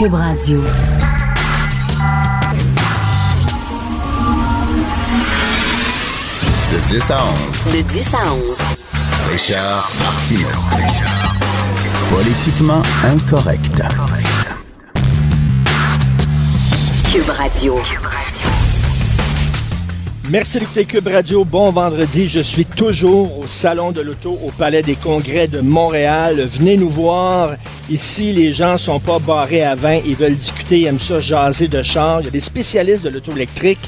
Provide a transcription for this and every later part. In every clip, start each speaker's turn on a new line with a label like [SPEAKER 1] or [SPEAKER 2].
[SPEAKER 1] Cube Radio.
[SPEAKER 2] De 10 à 11.
[SPEAKER 1] De 10 à 11.
[SPEAKER 2] Richard Martineau. Politiquement incorrect.
[SPEAKER 1] Cube Radio.
[SPEAKER 3] Merci d'écouter Cube Radio. Bon vendredi. Je suis toujours au Salon de l'Auto au Palais des Congrès de Montréal. Venez nous voir. Ici, les gens sont pas barrés à 20. Ils veulent discuter, ils aiment ça, jaser de char. Il y a des spécialistes de l'auto électrique.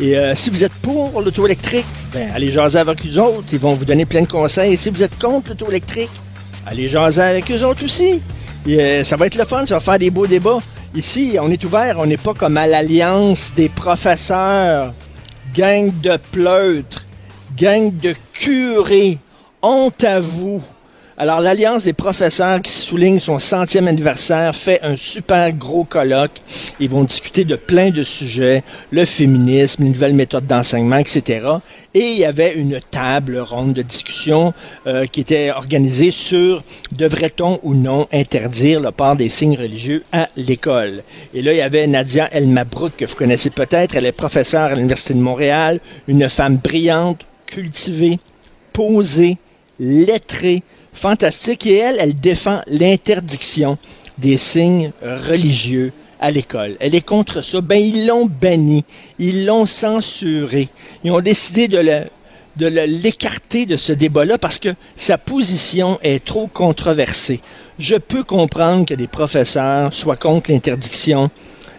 [SPEAKER 3] Et euh, si vous êtes pour l'auto électrique, ben, allez jaser avec eux autres. Ils vont vous donner plein de conseils. Et si vous êtes contre l'auto électrique, allez jaser avec eux autres aussi. Euh, ça va être le fun. Ça va faire des beaux débats. Ici, on est ouvert. On n'est pas comme à l'alliance des professeurs gang de pleutres, gang de curés, honte à vous. Alors, l'Alliance des professeurs qui souligne son centième anniversaire fait un super gros colloque. Ils vont discuter de plein de sujets, le féminisme, les nouvelles méthodes d'enseignement, etc. Et il y avait une table ronde de discussion euh, qui était organisée sur devrait-on ou non interdire le port des signes religieux à l'école. Et là, il y avait Nadia El Mabrouk, que vous connaissez peut-être. Elle est professeure à l'Université de Montréal, une femme brillante, cultivée, posée, lettrée, fantastique. Et elle, elle défend l'interdiction des signes religieux à l'école. Elle est contre ça. Ben, ils l'ont banni. Ils l'ont censuré. Ils ont décidé de le, de l'écarter de ce débat-là parce que sa position est trop controversée. Je peux comprendre que des professeurs soient contre l'interdiction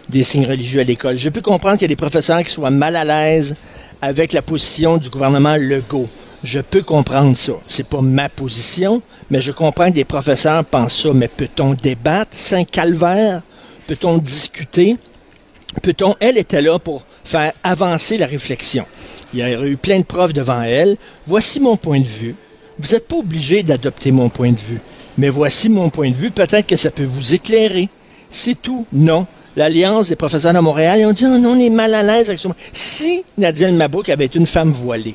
[SPEAKER 3] des signes religieux à l'école. Je peux comprendre qu'il y a des professeurs qui soient mal à l'aise avec la position du gouvernement Legault. Je peux comprendre ça. C'est pas ma position, mais je comprends que des professeurs pensent ça. Mais peut-on débattre? Un calvaire? Peut-on discuter? Peut-on, elle était là pour faire avancer la réflexion. Il y a eu plein de profs devant elle. Voici mon point de vue. Vous n'êtes pas obligé d'adopter mon point de vue. Mais voici mon point de vue. Peut-être que ça peut vous éclairer. C'est tout. Non. L'Alliance des professeurs de Montréal, ils ont dit, oh non, on est mal à l'aise avec. Si Nadia El Mabrouk avait été une femme voilée,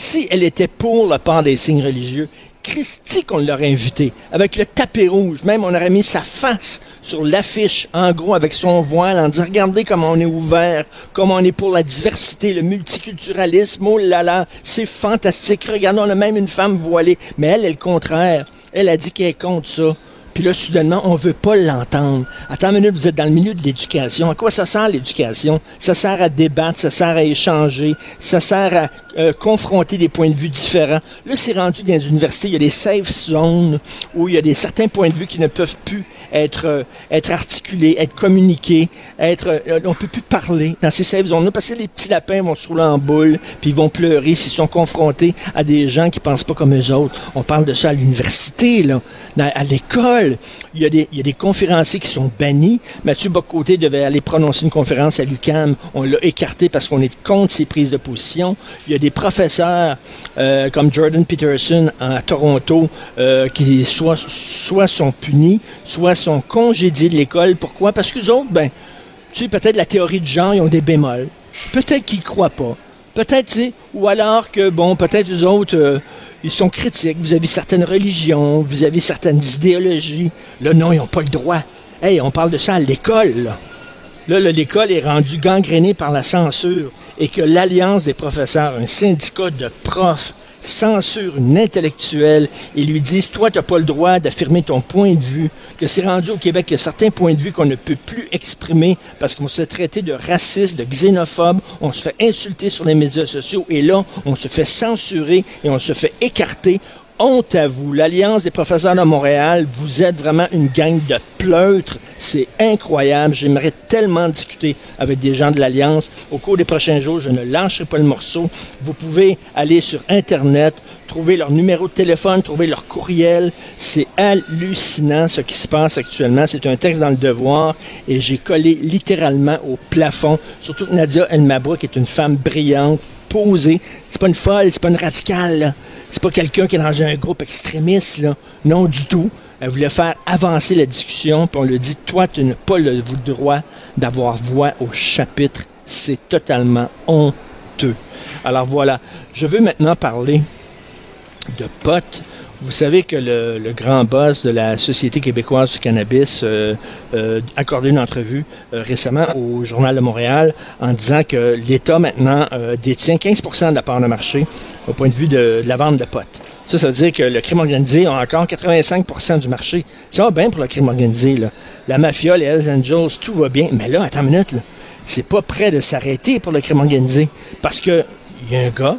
[SPEAKER 3] si elle était pour le port des signes religieux, Christy qu'on l'aurait invité, avec le tapis rouge, même on aurait mis sa face sur l'affiche, en gros, avec son voile, en disant, regardez comment on est ouvert, comment on est pour la diversité, le multiculturalisme, oh là là, c'est fantastique, regardez, on a même une femme voilée, mais elle est le contraire, elle a dit qu'elle contre ça. Puis là, soudainement, on veut pas l'entendre. Attends une minute, vous êtes dans le milieu de l'éducation. À quoi ça sert l'éducation? Ça sert à débattre, ça sert à échanger, ça sert à euh, confronter des points de vue différents. Là, c'est rendu dans les universités, il y a des safe zones où il y a des certains points de vue qui ne peuvent plus être, euh, être articulés, être communiqués, être, euh, on peut plus parler dans ces safe zones-là parce que les petits lapins vont se rouler en boule, puis ils vont pleurer s'ils sont confrontés à des gens qui pensent pas comme eux autres. On parle de ça à l'université, là, à l'école. Il y, a des, conférenciers qui sont bannis. Mathieu Bocoté devait aller prononcer une conférence à l'UCAM. On l'a écarté parce qu'on est contre ses prises de position. Il y a des professeurs euh, comme Jordan Peterson à Toronto euh, qui soit, sont punis, soit sont congédiés de l'école. Pourquoi? Parce que autres, ben, tu sais, peut-être la théorie du genre, ils ont des bémols. Peut-être qu'ils croient pas. Peut-être, tu sais, ou alors que, bon, peut-être les autres, euh, ils sont critiques. Vous avez certaines religions, vous avez certaines idéologies. Là, non, ils n'ont pas le droit. Hey, on parle de ça à l'école, là. L'école est rendue gangrénée par la censure et que l'Alliance des professeurs, un syndicat de profs, censure une intellectuelle et lui disent, toi, tu n'as pas le droit d'affirmer ton point de vue, que c'est rendu au Québec qu'il y a certains points de vue qu'on ne peut plus exprimer parce qu'on se fait traiter de raciste, de xénophobe, on se fait insulter sur les médias sociaux et là, on se fait censurer et on se fait écarter honte à vous. L'Alliance des professeurs de Montréal, vous êtes vraiment une gang de pleutres. C'est incroyable. J'aimerais tellement discuter avec des gens de l'Alliance. Au cours des prochains jours, je ne lâcherai pas le morceau. Vous pouvez aller sur Internet, trouver leur numéro de téléphone, trouver leur courriel. C'est hallucinant ce qui se passe actuellement. C'est un texte dans le devoir et j'ai collé littéralement au plafond. Surtout que Nadia Elmabrook est une femme brillante, posée. C'est pas une folle, c'est pas une radicale. C'est pas quelqu'un qui est dans un groupe extrémiste. Non, du tout. Elle voulait faire avancer la discussion, puis on lui dit Toi, tu n'as pas le droit d'avoir voix au chapitre. C'est totalement honteux. Alors voilà. Je veux maintenant parler de potes. Vous savez que le, le grand boss de la Société québécoise du cannabis euh, euh, accordé une entrevue euh, récemment au Journal de Montréal en disant que l'État maintenant euh, détient 15% de la part de marché au point de vue de, de la vente de potes. Ça, ça veut dire que le crime organisé a encore 85% du marché. Ça va bien pour le crime organisé. Là. La mafia, les Hells Angels, tout va bien. Mais là, attends une minute. C'est pas prêt de s'arrêter pour le crime organisé. Parce que il y a un gars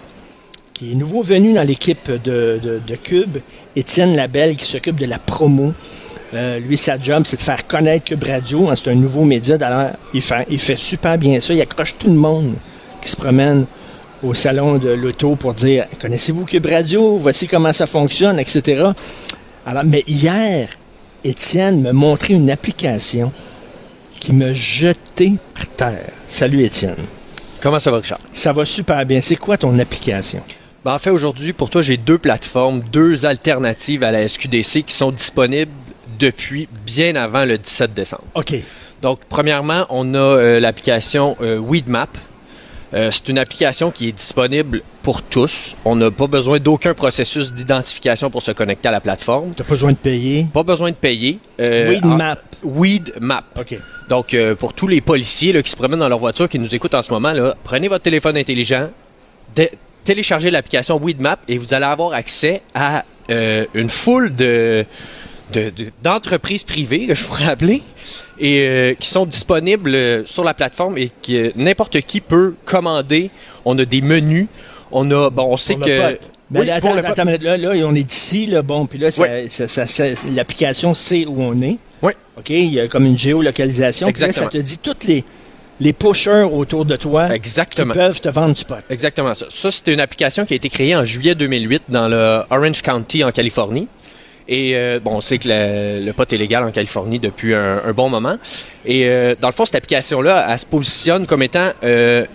[SPEAKER 3] qui est nouveau venu dans l'équipe de, de, de Cube, Étienne Labelle, qui s'occupe de la promo. Euh, lui, sa job, c'est de faire connaître Cube Radio. hein, c'est un nouveau média. Alors, il fait, il fait super bien ça. Il accroche tout le monde qui se promène au salon de l'auto pour dire Connaissez-vous Cube Radio? Voici comment ça fonctionne, etc. Alors, mais hier, Étienne m'a montré une application qui me jeté par terre. Salut, Étienne.
[SPEAKER 4] Comment ça va, Richard?
[SPEAKER 3] Ça va super bien. C'est quoi ton application?
[SPEAKER 4] Ben, en fait, aujourd'hui, pour toi, j'ai deux plateformes, deux alternatives à la SQDC qui sont disponibles depuis bien avant le 17 décembre.
[SPEAKER 3] OK.
[SPEAKER 4] Donc, premièrement, on a euh, l'application euh, Weedmap. Euh, c'est une application qui est disponible pour tous. On n'a pas besoin d'aucun processus d'identification pour se connecter à la plateforme.
[SPEAKER 3] T'as pas besoin de payer?
[SPEAKER 4] Pas besoin de payer.
[SPEAKER 3] Weedmap.
[SPEAKER 4] en- Weedmap.
[SPEAKER 3] OK.
[SPEAKER 4] Donc, pour tous les policiers là, qui se promènent dans leur voiture, qui nous écoutent en ce moment, là, prenez votre téléphone intelligent, téléchargez l'application Weedmap et vous allez avoir accès à euh, une foule de de- de- d'entreprises privées, que je pourrais appeler, et euh, qui sont disponibles euh, sur la plateforme et que euh, n'importe qui peut commander. On a des menus. On a, bon, on sait
[SPEAKER 3] Pour
[SPEAKER 4] que...
[SPEAKER 3] le pote. Ben,
[SPEAKER 4] Oui,
[SPEAKER 3] là,
[SPEAKER 4] pour
[SPEAKER 3] attends,
[SPEAKER 4] le
[SPEAKER 3] là, là, on est ici, là, bon, puis là, ça-
[SPEAKER 4] Ouais.
[SPEAKER 3] ça- ça- ça- l'application sait où on est.
[SPEAKER 4] Oui.
[SPEAKER 3] OK, il y a comme une géolocalisation. Puis là, ça
[SPEAKER 4] Exactement.
[SPEAKER 3] te dit toutes les, les pushers autour de toi
[SPEAKER 4] Exactement.
[SPEAKER 3] qui peuvent te vendre du pot.
[SPEAKER 4] Exactement ça. Ça, c'était une application qui a été créée en juillet 2008 dans le Orange County en Californie. Et euh, bon, on sait que le, le pot est légal en Californie depuis un, un bon moment. Et euh, dans le fond, cette application-là, elle se positionne comme étant euh,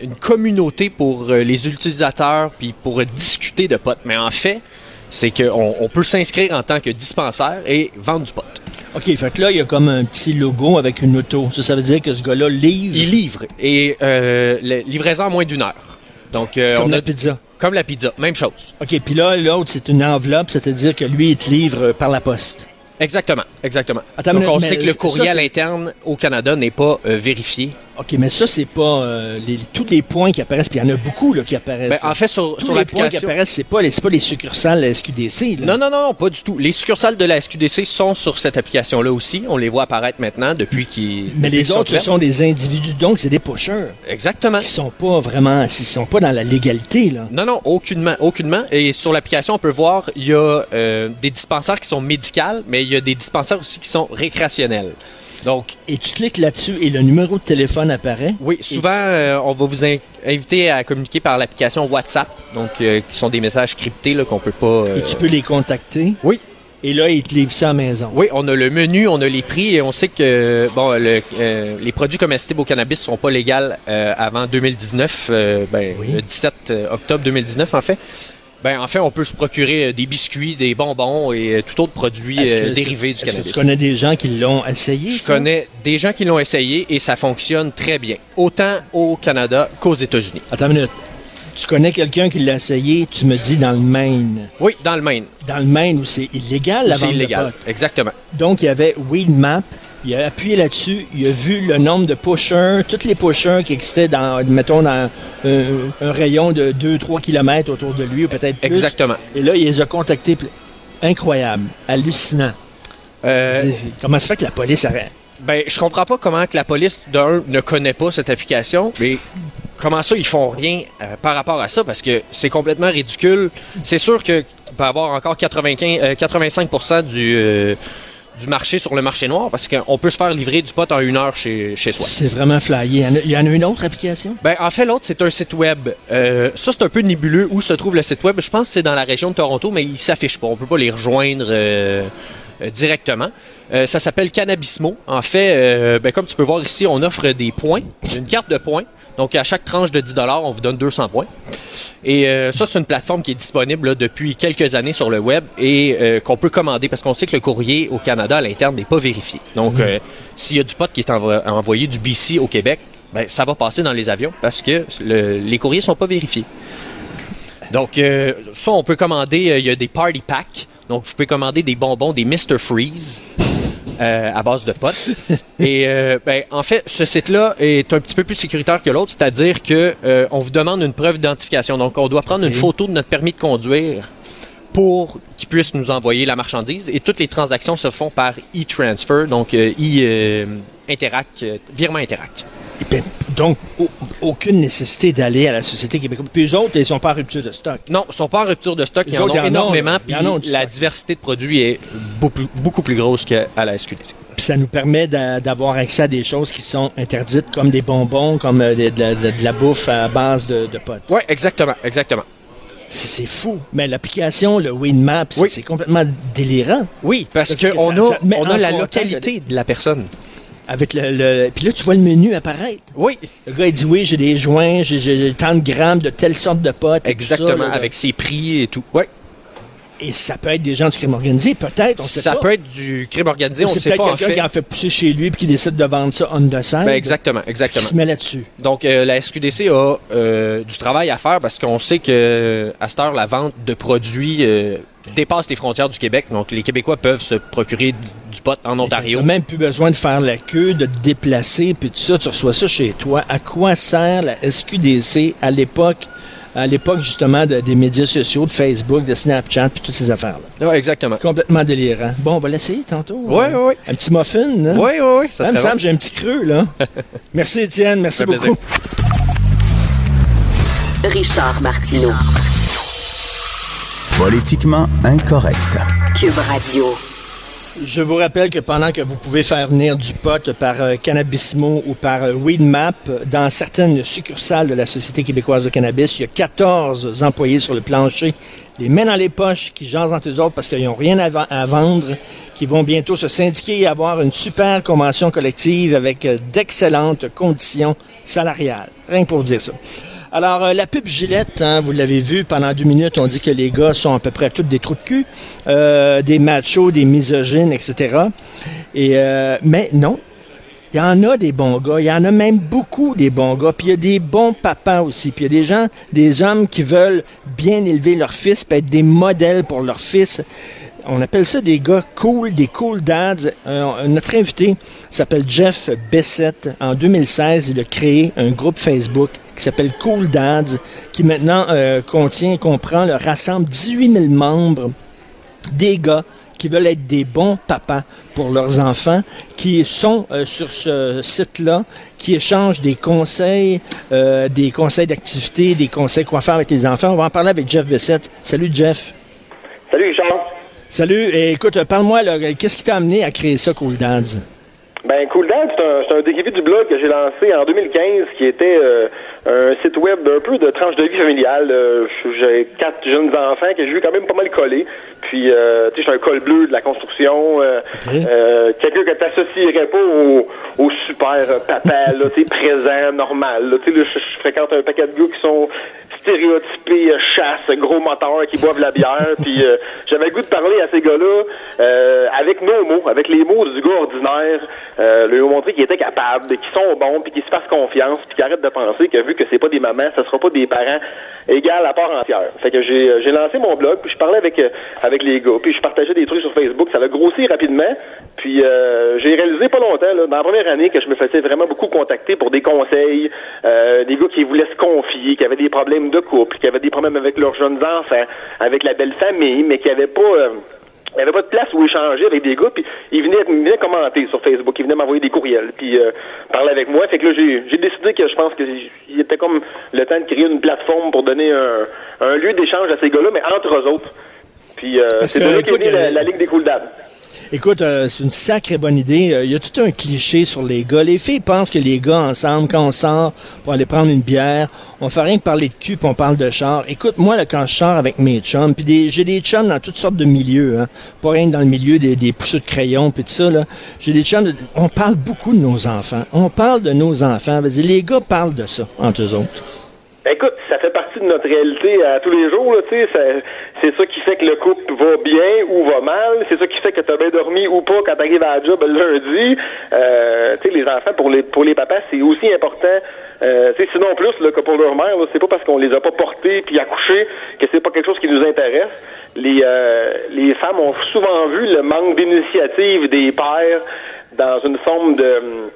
[SPEAKER 4] une communauté pour les utilisateurs puis pour discuter de pot. Mais en fait, c'est qu'on on peut s'inscrire en tant que dispensaire et vendre du pot.
[SPEAKER 3] OK, fait que là, il y a comme un petit logo avec une auto. Ça, ça veut dire que ce gars-là livre?
[SPEAKER 4] Il livre et euh, la livraison en moins d'une heure. Donc, euh,
[SPEAKER 3] comme
[SPEAKER 4] on
[SPEAKER 3] la
[SPEAKER 4] a-
[SPEAKER 3] pizza.
[SPEAKER 4] comme la pizza, même chose.
[SPEAKER 3] OK, puis là, l'autre, c'est une enveloppe, c'est-à-dire que lui, il te livre par la poste.
[SPEAKER 4] Exactement, exactement.
[SPEAKER 3] Attends,
[SPEAKER 4] Donc on
[SPEAKER 3] mais
[SPEAKER 4] sait que le
[SPEAKER 3] ça,
[SPEAKER 4] courriel
[SPEAKER 3] c'est-
[SPEAKER 4] interne au Canada n'est pas euh, vérifié.
[SPEAKER 3] OK, mais ça, c'est pas euh, les- tous les points qui apparaissent, puis il y en a beaucoup là, qui apparaissent.
[SPEAKER 4] Ben, en fait, sur,
[SPEAKER 3] tous
[SPEAKER 4] sur
[SPEAKER 3] les points qui apparaissent, c'est pas, les- pas les succursales de la SQDC. Là.
[SPEAKER 4] Non, non, non, non, pas du tout. Les succursales de la SQDC sont sur cette application-là aussi. On les voit apparaître maintenant depuis qu'ils...
[SPEAKER 3] Mais les autres, ce sont des individus, donc c'est des pushers.
[SPEAKER 4] Exactement.
[SPEAKER 3] Qui sont pas vraiment, ils sont pas dans la légalité, là.
[SPEAKER 4] Non, non, aucunement, aucunement. Et sur l'application, on peut voir, il y a euh, des dispensaires qui sont médicales, mais il y a des dispensaires aussi qui sont récréationnels. Donc,
[SPEAKER 3] Et tu cliques là-dessus et le numéro de téléphone apparaît.
[SPEAKER 4] oui, souvent, euh, on va vous in- inviter à communiquer par l'application WhatsApp, donc euh, qui sont des messages cryptés là, qu'on peut pas... euh,
[SPEAKER 3] Et tu peux les contacter.
[SPEAKER 4] Oui.
[SPEAKER 3] Et là, ils te livrent ça à la maison.
[SPEAKER 4] Oui, on a le menu, on a les prix et on sait que bon, le, les produits comestibles au cannabis sont pas légaux avant 2019, euh, ben,
[SPEAKER 3] Oui.
[SPEAKER 4] le 17 octobre 2019 en fait. Ben, en fait, on peut se procurer euh, des biscuits, des bonbons et euh, tout autre produit euh,
[SPEAKER 3] que-
[SPEAKER 4] dérivé du
[SPEAKER 3] que
[SPEAKER 4] cannabis.
[SPEAKER 3] tu connais des gens qui l'ont essayé?
[SPEAKER 4] Je
[SPEAKER 3] ça?
[SPEAKER 4] connais des gens qui l'ont essayé et ça fonctionne très bien, autant au Canada qu'aux États-Unis.
[SPEAKER 3] Attends une minute. Tu connais quelqu'un qui l'a essayé, tu me dis dans le Maine.
[SPEAKER 4] Oui, dans le Maine,
[SPEAKER 3] Dans le Maine où c'est illégal la
[SPEAKER 4] c'est
[SPEAKER 3] vente de
[SPEAKER 4] illégal.
[SPEAKER 3] pot.
[SPEAKER 4] Exactement.
[SPEAKER 3] Donc, il y avait Weedmap. Il a appuyé là-dessus. Il a vu le nombre de pushers, tous les pushers qui existaient dans, mettons, dans euh, un rayon de 2-3 km autour de lui, ou peut-être plus.
[SPEAKER 4] Exactement.
[SPEAKER 3] Et là, il les a contactés. Incroyable. Hallucinant.
[SPEAKER 4] Euh,
[SPEAKER 3] Comment se fait que la police arrête?
[SPEAKER 4] Ben, je comprends pas comment que la police, d'un, ne connaît pas cette application, mais comment ça, ils font rien euh, par rapport à ça? Parce que c'est complètement ridicule. C'est sûr que peut avoir encore 95, euh, 85% du, du marché sur le marché noir parce qu'on peut se faire livrer du pot en une heure chez, chez soi.
[SPEAKER 3] C'est vraiment flyé. Il y en a- une autre application?
[SPEAKER 4] Ben, en fait, l'autre, c'est un site web. Euh, ça, c'est un peu nébuleux où se trouve le site web. Je pense que c'est dans la région de Toronto, mais il s'affiche pas. On peut pas les rejoindre euh, euh, directement. Euh, ça s'appelle Cannabismo. En fait, ben, comme tu peux voir ici, on offre des points, une carte de points. Donc, à chaque tranche de 10 on vous donne 200 points. Et euh, ça, c'est une plateforme qui est disponible là, depuis quelques années sur le web et euh, qu'on peut commander parce qu'on sait que le courrier au Canada à l'interne n'est pas vérifié. Donc, euh, s'il y a du pot qui est envo- envoyé du BC au Québec, ben, ça va passer dans les avions parce que le- les courriers sont pas vérifiés. Donc, euh, ça, on peut commander, euh, il y a des party packs. Donc, vous pouvez commander des bonbons, des Mr. Freeze. Euh, à base de potes. Et euh, ben, en fait, ce site-là est un petit peu plus sécuritaire que l'autre, c'est-à-dire que euh, on vous demande une preuve d'identification. Donc, on doit prendre une photo de notre permis de conduire pour qu'ils puissent nous envoyer la marchandise. Et toutes les transactions se font par e-transfer, donc e-interact, virement interact.
[SPEAKER 3] Ben, donc, au- aucune nécessité d'aller à la Société québécoise. Puis eux autres, ils sont pas en rupture de stock.
[SPEAKER 4] Non, ils sont pas en rupture de stock, ils en
[SPEAKER 3] autres,
[SPEAKER 4] ont
[SPEAKER 3] en
[SPEAKER 4] énormément, puis
[SPEAKER 3] en ont
[SPEAKER 4] la diversité de produits est beaucoup, beaucoup plus grosse qu'à la SQDC.
[SPEAKER 3] Puis ça nous permet d'a- d'avoir accès à des choses qui sont interdites, comme des bonbons, comme euh, de, de- de- de la bouffe à base de, potes.
[SPEAKER 4] Oui, exactement, exactement.
[SPEAKER 3] C'est fou. Mais l'application, le Winmap, c'est
[SPEAKER 4] Oui.
[SPEAKER 3] c'est complètement délirant.
[SPEAKER 4] Oui, parce, qu'on a, on la localité de la personne.
[SPEAKER 3] Avec le, le- Puis là, tu vois le menu apparaître.
[SPEAKER 4] Oui,
[SPEAKER 3] Le gars, il dit oui, j'ai des joints, j'ai- tant de grammes de telle sorte de potes. ça,
[SPEAKER 4] exactement,
[SPEAKER 3] là.
[SPEAKER 4] avec ses prix et tout. Oui,
[SPEAKER 3] Et ça peut être des gens du crime organisé, peut-être, on sait
[SPEAKER 4] ça
[SPEAKER 3] pas.
[SPEAKER 4] peut être du crime organisé, on
[SPEAKER 3] c'est
[SPEAKER 4] ne sait
[SPEAKER 3] peut-être
[SPEAKER 4] pas en
[SPEAKER 3] quelqu'un
[SPEAKER 4] fait.
[SPEAKER 3] qui en fait pousser chez lui puis qui décide de vendre ça on the side.
[SPEAKER 4] Ben, exactement,
[SPEAKER 3] Qui
[SPEAKER 4] exactement.
[SPEAKER 3] se met là-dessus.
[SPEAKER 4] Donc, euh, la SQDC a euh, du travail à faire parce qu'on sait que à cette heure, la vente de produits euh, dépasse les frontières du Québec. Donc, les Québécois peuvent se procurer du pot en Ontario.
[SPEAKER 3] Même plus besoin de faire la queue, de te déplacer, puis tout ça, tu reçois ça chez toi. À quoi sert la SQDC à l'époque, à l'époque justement de- des médias sociaux, de Facebook, de Snapchat, puis toutes ces affaires-là?
[SPEAKER 4] Ouais, exactement.
[SPEAKER 3] Complètement délirant. Bon, on va l'essayer tantôt.
[SPEAKER 4] Oui, oui, oui.
[SPEAKER 3] Un petit muffin, hein?
[SPEAKER 4] Oui, oui, oui, ça
[SPEAKER 3] Ça me semble, j'ai un petit creux, là. merci, Étienne. Merci beaucoup.
[SPEAKER 1] Richard Martineau.
[SPEAKER 2] Politiquement incorrect.
[SPEAKER 1] Cube Radio.
[SPEAKER 3] Je vous rappelle que pendant que vous pouvez faire venir du pot par euh, Cannabismo ou par euh, Weedmap, dans certaines succursales de la Société québécoise de cannabis, il y a 14 employés sur le plancher, les mains dans les poches, qui jasent entre eux autres parce qu'ils n'ont rien à vendre, qui vont bientôt se syndiquer et avoir une super convention collective avec euh, d'excellentes conditions salariales. Rien que pour vous dire ça. Alors, euh, la pub Gillette, hein, vous l'avez vu, pendant deux minutes, on dit que les gars sont à peu près tous des trous de cul, euh, des machos, des misogynes, etc. Et, euh, mais non, il y en a des bons gars, il y en a même beaucoup des bons gars, puis il y a des bons papas aussi, puis il y a des gens, des hommes qui veulent bien élever leur fils, puis être des modèles pour leur fils. On appelle ça des gars cool, des cool dads. Euh, notre invité s'appelle Jeff Bessette. En 2016, il a créé un groupe Facebook qui s'appelle Cool Dads, qui maintenant euh, contient, comprend, le rassemble 18 000 membres des gars qui veulent être des bons papas pour leurs enfants, qui sont euh, sur ce site-là, qui échangent des conseils, des conseils d'activité, des conseils quoi faire avec les enfants. On va en parler avec Jeff Bessette. Salut Jeff.
[SPEAKER 5] Salut Richard.
[SPEAKER 3] Salut. Et écoute, euh, parle-moi, qu'est-ce qui t'a amené à créer ça, Cool Dads?
[SPEAKER 5] Ben Cool Dad, c'est un, un dérivé du blog que j'ai lancé en 2015 qui était euh, un site web d'un peu de tranche de vie familiale. Euh, j'ai quatre jeunes enfants que j'ai vu quand même pas mal coller. Puis, euh, tu sais, j'ai un col bleu de la construction. Euh, Quelqu'un que t'associerais pas au, au super papa, là, tu sais, présent, normal. Tu sais, je fréquente un paquet de gars qui sont stéréotypés, euh, chasse, gros moteur, qui boivent la bière. Puis, euh, j'avais le goût de parler à ces gars-là euh, avec nos mots, avec les mots du gars ordinaire, euh, leur montrer qu'ils étaient capables, qu'ils sont bons, puis qu'ils se fassent confiance, puis qu'ils arrêtent de penser que vu que c'est pas des mamans, ça sera pas des parents égales à part entière. Fait que j'ai euh, j'ai lancé mon blog, puis je parlais avec euh, avec les gars, puis je partageais des trucs sur Facebook, ça a grossi rapidement. Puis j'ai réalisé pas longtemps, là, dans la première année, que je me faisais vraiment beaucoup contacter pour des conseils, des gars qui voulaient se confier, qui avaient des problèmes de couple, qui avaient des problèmes avec leurs jeunes enfants, avec la belle famille, mais qui avaient pas euh, il n'y avait pas de place où échanger avec des gars, puis ils venaient, ils venaient commenter sur Facebook, ils venaient m'envoyer des courriels, puis euh, parler avec moi. Fait que là, j'ai, décidé que je pense que il était comme le temps de créer une plateforme pour donner un, un lieu d'échange à ces gars-là, mais entre eux autres. Puis euh, c'est de là qu'est la, la Ligue des Cool.
[SPEAKER 3] Écoute, euh, c'est une sacrée bonne idée. Euh, Il y a tout un cliché sur les gars. Les filles pensent que les gars, ensemble, quand on sort pour aller prendre une bière, on fait rien que parler de cul on parle de char. Écoute, moi, là, quand je sors avec mes chums, puis j'ai des chums dans toutes sortes de milieux, hein, pas rien que dans le milieu des, des de crayon puis tout ça, là. J'ai des chums, on parle beaucoup de nos enfants. On parle de nos enfants. Les gars parlent de ça, entre eux autres.
[SPEAKER 5] Écoute, ça fait partie de notre réalité à tous les jours, tu sais, c'est ça qui fait que le couple va bien ou va mal, c'est ça qui fait que tu as bien dormi ou pas quand t'arrives à la job lundi. Euh, tu sais, les enfants, pour les pour les papas, c'est aussi important, euh, tu sinon plus là, que pour leur mère, c'est pas parce qu'on les a pas portés puis accouchés que c'est pas quelque chose qui nous intéresse. Les, euh, les femmes ont souvent vu le manque d'initiative des pères dans une forme de hum,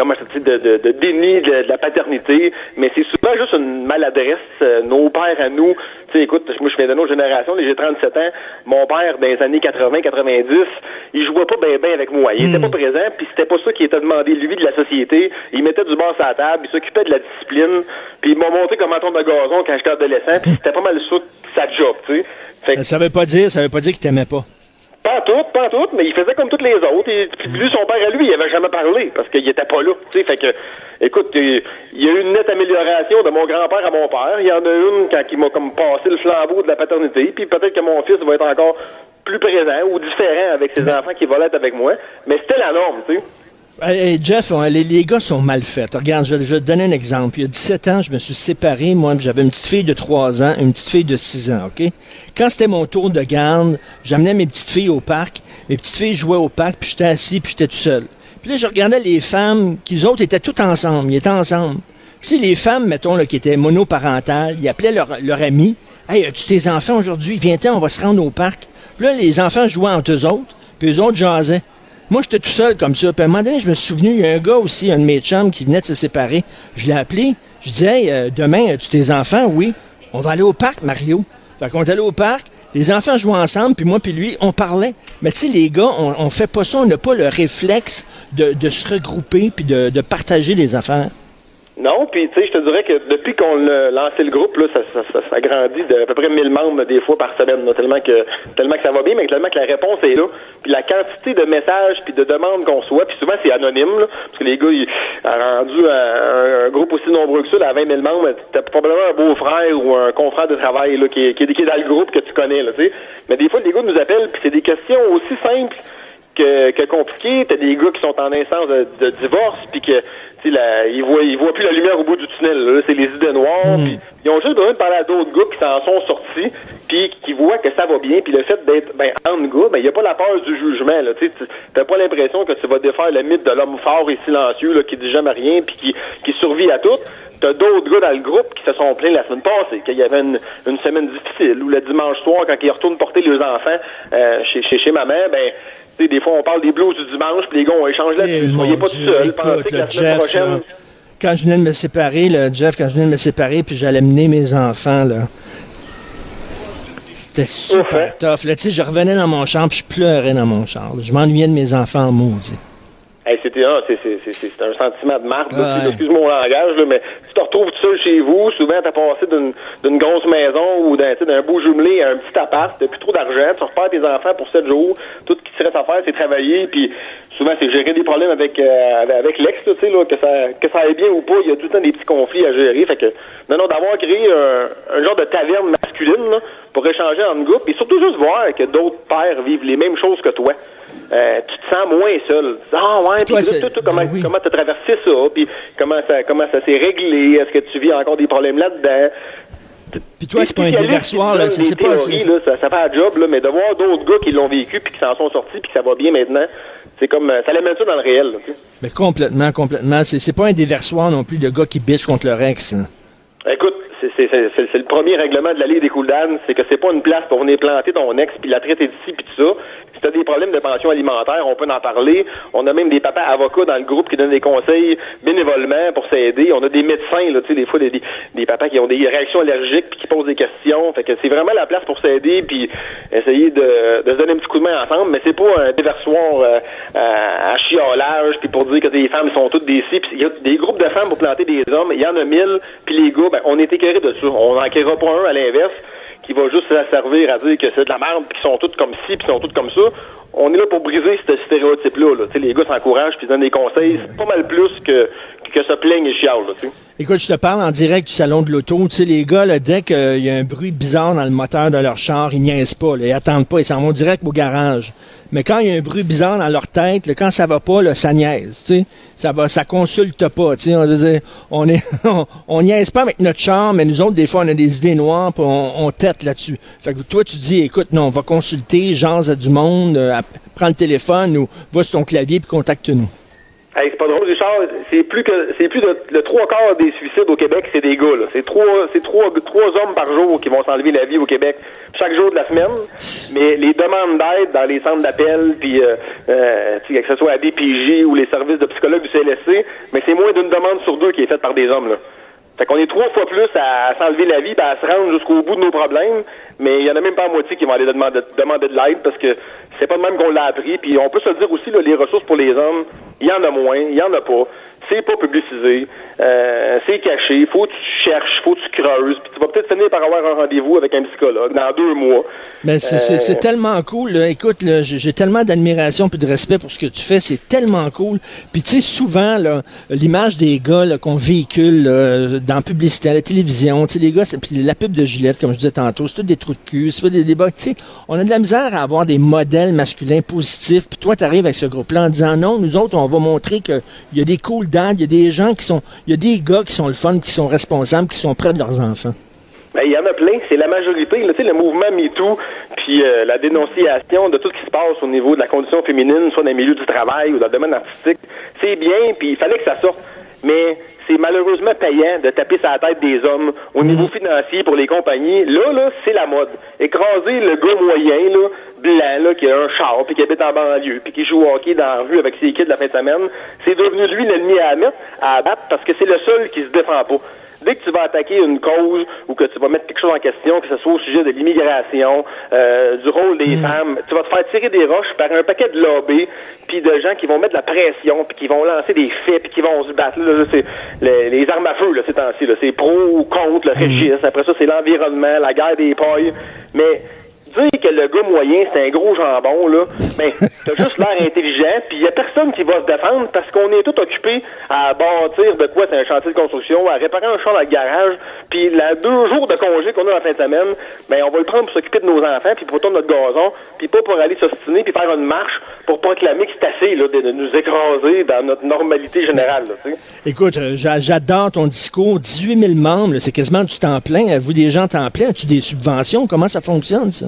[SPEAKER 5] comment je dis, de, de, de déni de, de la paternité, mais c'est souvent juste une maladresse. Euh, nos pères à nous, tu sais, écoute, moi je viens d'une autre génération, j'ai 37 ans, mon père dans les années 80-90, il jouait pas bien ben avec moi. Il était pas présent, puis c'était pas ça qui était demandé lui de la société. Il mettait du bar sur la table, il s'occupait de la discipline, puis il m'a montré comment tourner de gazon quand j'étais adolescent, puis c'était pas mal ça sa job, tu sais. Que
[SPEAKER 3] Ça veut pas dire, ça veut pas dire qu'il t'aimait pas.
[SPEAKER 5] Pas tout, pas tout, mais il faisait comme toutes les autres. Et puis lui, son père à lui, il avait jamais parlé parce qu'il était pas là. Tu sais, fait que, écoute, il il y a eu une nette amélioration de mon grand-père à mon père. Il y en a une quand il m'a comme passé le flambeau de la paternité. Puis peut-être que mon fils va être encore plus présent ou différent avec ses enfants qui vont l'être avec moi. Mais c'était la norme, tu sais.
[SPEAKER 3] Hey, hey, Jeff, les, les gars sont mal faits. Regarde, je, vais te donner un exemple. Il y a 17 ans, je me suis séparé. Moi, j'avais une petite fille de 3 ans, une petite fille de 6 ans, OK? Quand c'était mon tour de garde, j'amenais mes petites filles au parc. Mes petites filles jouaient au parc, puis j'étais assis, puis j'étais tout seul. Puis là, je regardais les femmes, qui eux autres étaient toutes ensemble. Ils étaient ensemble. Puis les femmes, mettons, là, qui étaient monoparentales, ils appelaient leur, leur ami. Hey, as-tu tes enfants aujourd'hui? Viens-t'en, on va se rendre au parc. Puis là, les enfants jouaient entre eux autres, puis eux autres jasaient. Moi, j'étais tout seul comme ça. Puis un moment je me suis souvenu, il y a un gars aussi, un de mes qui venait de se séparer. Je l'ai appelé. Je disais, hey, euh, demain, as-tu tes enfants? Oui. On va aller au parc, Mario. Fait qu'on est allé au parc. Les enfants jouaient ensemble, puis moi puis lui, on parlait. Mais tu sais, les gars, on, fait pas ça. On n'a pas le réflexe de, se regrouper puis de partager les affaires.
[SPEAKER 5] Non, puis tu sais, je te dirais que depuis qu'on a lancé le groupe, là, ça, ça, ça, grandit de à peu près 1000 membres des fois par semaine, là, tellement que tellement que ça va bien, mais tellement que la réponse est là. Puis la quantité de messages puis de demandes qu'on soit, puis souvent c'est anonyme, là, parce que les gars, ils rendu à un, un groupe aussi nombreux que ça, à 20 000 membres, t'as probablement un beau-frère ou un confrère de travail là, qui, qui est dans le groupe que tu connais, là, tu sais. Mais des fois, les gars nous appellent, puis c'est des questions aussi simples que, que compliquées. T'as des gars qui sont en instance de, de divorce, puis que la, ils voient ils voient plus la lumière au bout du tunnel. Là, c'est les idées noires. puis ils ont juste besoin de parler à d'autres gars qui s'en sont sortis, puis qui voient que ça va bien. Puis le fait d'être ben entre gars, ben il y a pas la peur du jugement. Là, tu t'as pas l'impression que tu vas défaire le mythe de l'homme fort et silencieux là, qui dit jamais rien, puis qui, qui survit à tout. T'as d'autres gars dans le groupe qui se sont plaints la semaine passée, qu'il y avait une, une semaine difficile, ou le dimanche soir, quand ils retournent porter leurs enfants euh, chez, chez, chez maman, ben, des fois, on parle des blues du dimanche, puis les gars, on échange
[SPEAKER 3] Eh,
[SPEAKER 5] là-dessus. Soyez
[SPEAKER 3] mon
[SPEAKER 5] pas tout seul.
[SPEAKER 3] écoute,
[SPEAKER 5] que semaine
[SPEAKER 3] Jeff,
[SPEAKER 5] prochaine...
[SPEAKER 3] là, quand je venais de me séparer, là, Jeff, quand je venais de me séparer, puis j'allais mener mes enfants, là, c'était super
[SPEAKER 5] hein?
[SPEAKER 3] tough. Là, je revenais dans mon champ, puis je pleurais dans mon champ. Je m'ennuyais de mes enfants en maudit.
[SPEAKER 5] Hey, c'était ah, c'est, c'est, c'est, c'est un sentiment de marque.
[SPEAKER 3] Ouais.
[SPEAKER 5] Excuse mon langage, là, mais tu te retrouves tout seul chez vous. Souvent, t'as passé d'une, d'une grosse maison ou d'un beau jumelé à un petit appart. T'as plus trop d'argent. Tu repères tes enfants pour sept jours. Tout ce qui te reste à faire, c'est travailler. Puis souvent, c'est gérer des problèmes avec euh, avec, l'ex, tu sais, là, que ça que ça aille bien ou pas. Il y a tout le temps des petits conflits à gérer. Fait que non, non, d'avoir créé un, un genre de taverne masculine là, pour échanger en groupe et surtout juste voir que d'autres pères vivent les mêmes choses que toi. Euh, tu te sens moins seul. Ah ouais, puis
[SPEAKER 3] toi,
[SPEAKER 5] comment
[SPEAKER 3] ben oui.
[SPEAKER 5] comment t'as traversé ça, puis comment ça comment ça s'est réglé, est-ce que tu vis encore des problèmes là-dedans?
[SPEAKER 3] Puis toi, c'est pas un déversoir, là. C'est pas.
[SPEAKER 5] là, ça, ça fait un job, là, mais de voir d'autres gars qui l'ont vécu puis qui s'en sont sortis puis que ça va bien maintenant, c'est comme euh, ça l'amène ça dans le réel. là.
[SPEAKER 3] Mais complètement, complètement. C'est c'est pas un déversoir non plus de gars qui bitch contre leur ex. là.
[SPEAKER 5] Écoute, c'est le premier règlement de la des Couldanes, c'est que c'est pas une place pour venir planter ton ex puis la traiter d'ici puis tout ça. Si t'as des problèmes de pension alimentaire, on peut en parler. On a même des papas avocats dans le groupe qui donnent des conseils bénévolement pour s'aider. On a des médecins, là, tu sais, des fois des, des, papas qui ont des réactions allergiques puis qui posent des questions. Fait que c'est vraiment la place pour s'aider puis essayer de, de se donner un petit coup de main ensemble. Mais c'est pas un déversoir euh, à, à chiolage puis pour dire que les femmes sont toutes des il y a des groupes de femmes pour planter des hommes. Il y en a mille. Puis les gars, ben, on est On n'en créera pas un à l'inverse qui va juste se servir à dire que c'est de la merde, puis qu'ils sont toutes comme ci, puis sont toutes comme ça. On est là pour briser ce stéréotype-là. Les gars s'encouragent, puis donnent des conseils. C'est pas mal plus que, que se plaignent et chialent.
[SPEAKER 3] Écoute, je te parle en direct du salon de l'auto. Les gars, dès qu'il y a un bruit bizarre dans le moteur de leur char, ils niaisent pas, ils attendent pas, ils s'en vont direct au garage. Mais quand il y a un bruit bizarre dans leur tête, là, quand ça va pas, là, ça niaise, tu. Ça va, ça consulte pas, tu sais. On, dire, on est, on, niaise pas avec notre char, mais nous autres, des fois, on a des idées noires, puis on, on tête là-dessus. Fait que toi, tu dis, écoute, non, on va consulter, à du monde, euh, prends le téléphone ou va sur ton clavier puis contacte-nous.
[SPEAKER 5] Hey, c'est pas drôle, Richard. C'est plus que c'est plus de trois quarts des suicides au Québec, c'est des gars. C'est trois c'est trois trois hommes par jour qui vont s'enlever la vie au Québec chaque jour de la semaine. Mais les demandes d'aide dans les centres d'appel, puis euh, euh, que ce soit à DPJ ou les services de psychologues du CLSC, mais c'est moins d'une demande sur deux qui est faite par des hommes. Là. Fait qu'on est trois fois plus à, s'enlever la vie, puis à se rendre jusqu'au bout de nos problèmes, mais il y en a même pas la moitié qui vont aller demander, demander de l'aide parce que c'est pas de même qu'on l'a appris. Puis on peut se le dire aussi, là, les ressources pour les hommes, il y en a moins, il y en a pas. C'est pas publicisé, euh, c'est caché, faut que tu cherches, faut que tu creuses, puis tu vas peut-être finir par avoir un rendez-vous avec un psychologue dans deux mois.
[SPEAKER 3] Mais c'est c'est- c'est tellement cool. là. Écoute, j'ai tellement d'admiration puis de respect pour ce que tu fais. C'est tellement cool. Puis tu sais, souvent, l'image des gars qu'on véhicule là, dans la publicité, à la télévision, tu sais, les gars, c'est- puis la pub de Gillette, comme je disais tantôt, c'est tout des trous de cul, c'est pas des débats. Tu sais, on a de la misère à avoir des modèles masculins positifs. Puis toi, tu arrives avec ce groupe-là en disant non, nous autres, on va montrer qu'il y a des cool il y a des gens qui sont, il y a des gars qui sont le fun, qui sont responsables, qui sont près de leurs enfants.
[SPEAKER 5] Ben, il y en a plein, c'est la majorité. Le mouvement MeToo, puis euh, la dénonciation de tout ce qui se passe au niveau de la condition féminine, soit dans les milieux du travail ou dans le domaine artistique, c'est bien, puis il fallait que ça sorte. Mais c'est malheureusement payant de taper sur la tête des hommes au niveau financier pour les compagnies. Là, là, c'est la mode. Écraser le gars moyen, là, blanc, là, qui a un char, puis qui habite en banlieue, puis qui joue au hockey dans la rue avec ses kids la fin de semaine, c'est devenu lui l'ennemi à mettre, à abattre, parce que c'est le seul qui se défend pas. Dès que tu vas attaquer une cause ou que tu vas mettre quelque chose en question, que ce soit au sujet de l'immigration, euh, du rôle des femmes, tu vas te faire tirer des roches par un paquet de lobbies, puis de gens qui vont mettre de la pression, puis qui vont lancer des faits, puis qui vont se battre. Là, là, les, les armes à feu, là, ces temps-ci. là. C'est pro ou contre le régime. Après ça, c'est l'environnement, la guerre des pailles. Mais dire que le gars moyen, c'est un gros jambon, là, ben, t'as juste l'air intelligent, puis il y a personne qui va se défendre parce qu'on est tout occupé à bâtir de quoi c'est un chantier de construction, à réparer un char dans le garage, puis la deux jours de congé qu'on a la fin de semaine, ben, on va le prendre pour s'occuper de nos enfants, puis pour tourner notre gazon, puis pas pour aller s'ostiner, puis faire une marche pour proclamer que c'est assez, là, de, de nous écraser dans notre normalité générale, là.
[SPEAKER 3] Écoute, euh, j'a- j'adore ton discours. 18 000 membres, c'est quasiment du temps plein. Vous, des gens temps plein, as-tu des subventions? Comment ça fonctionne, ça?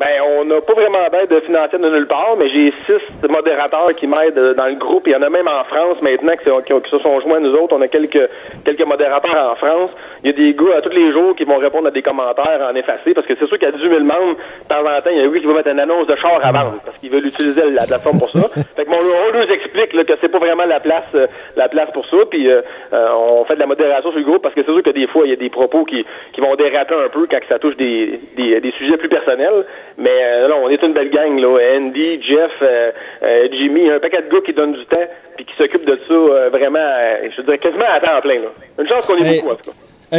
[SPEAKER 5] Ben, on n'a pas vraiment d'aide financière de nulle part, mais j'ai six modérateurs qui m'aident dans le groupe. Il y en a même en France maintenant qui, qui se sont joints à nous autres. On a quelques, quelques modérateurs en France. Il y a des gars à tous les jours qui vont répondre à des commentaires en effacé, parce que c'est sûr qu'il y a 18 000 membres, de temps en temps, il y a un gars qui va mettre une annonce de char à vendre, parce qu'ils veulent utiliser la plateforme pour ça. fait que mon, on leur explique là, que c'est pas vraiment la place euh, la place pour ça, puis euh, euh, on fait de la modération sur le groupe, parce que c'est sûr que des fois, il y a des propos qui, qui vont déraper un peu quand ça touche des, des, des sujets plus personnels. Mais euh, là, on est une belle gang, là. Andy, Jeff, euh, euh, Jimmy, un paquet de gars qui donnent du temps puis qui s'occupent de ça euh, vraiment, euh, je dirais quasiment à temps plein. Là. Une chance qu'on est
[SPEAKER 3] Hey.
[SPEAKER 5] beaucoup, en tout cas.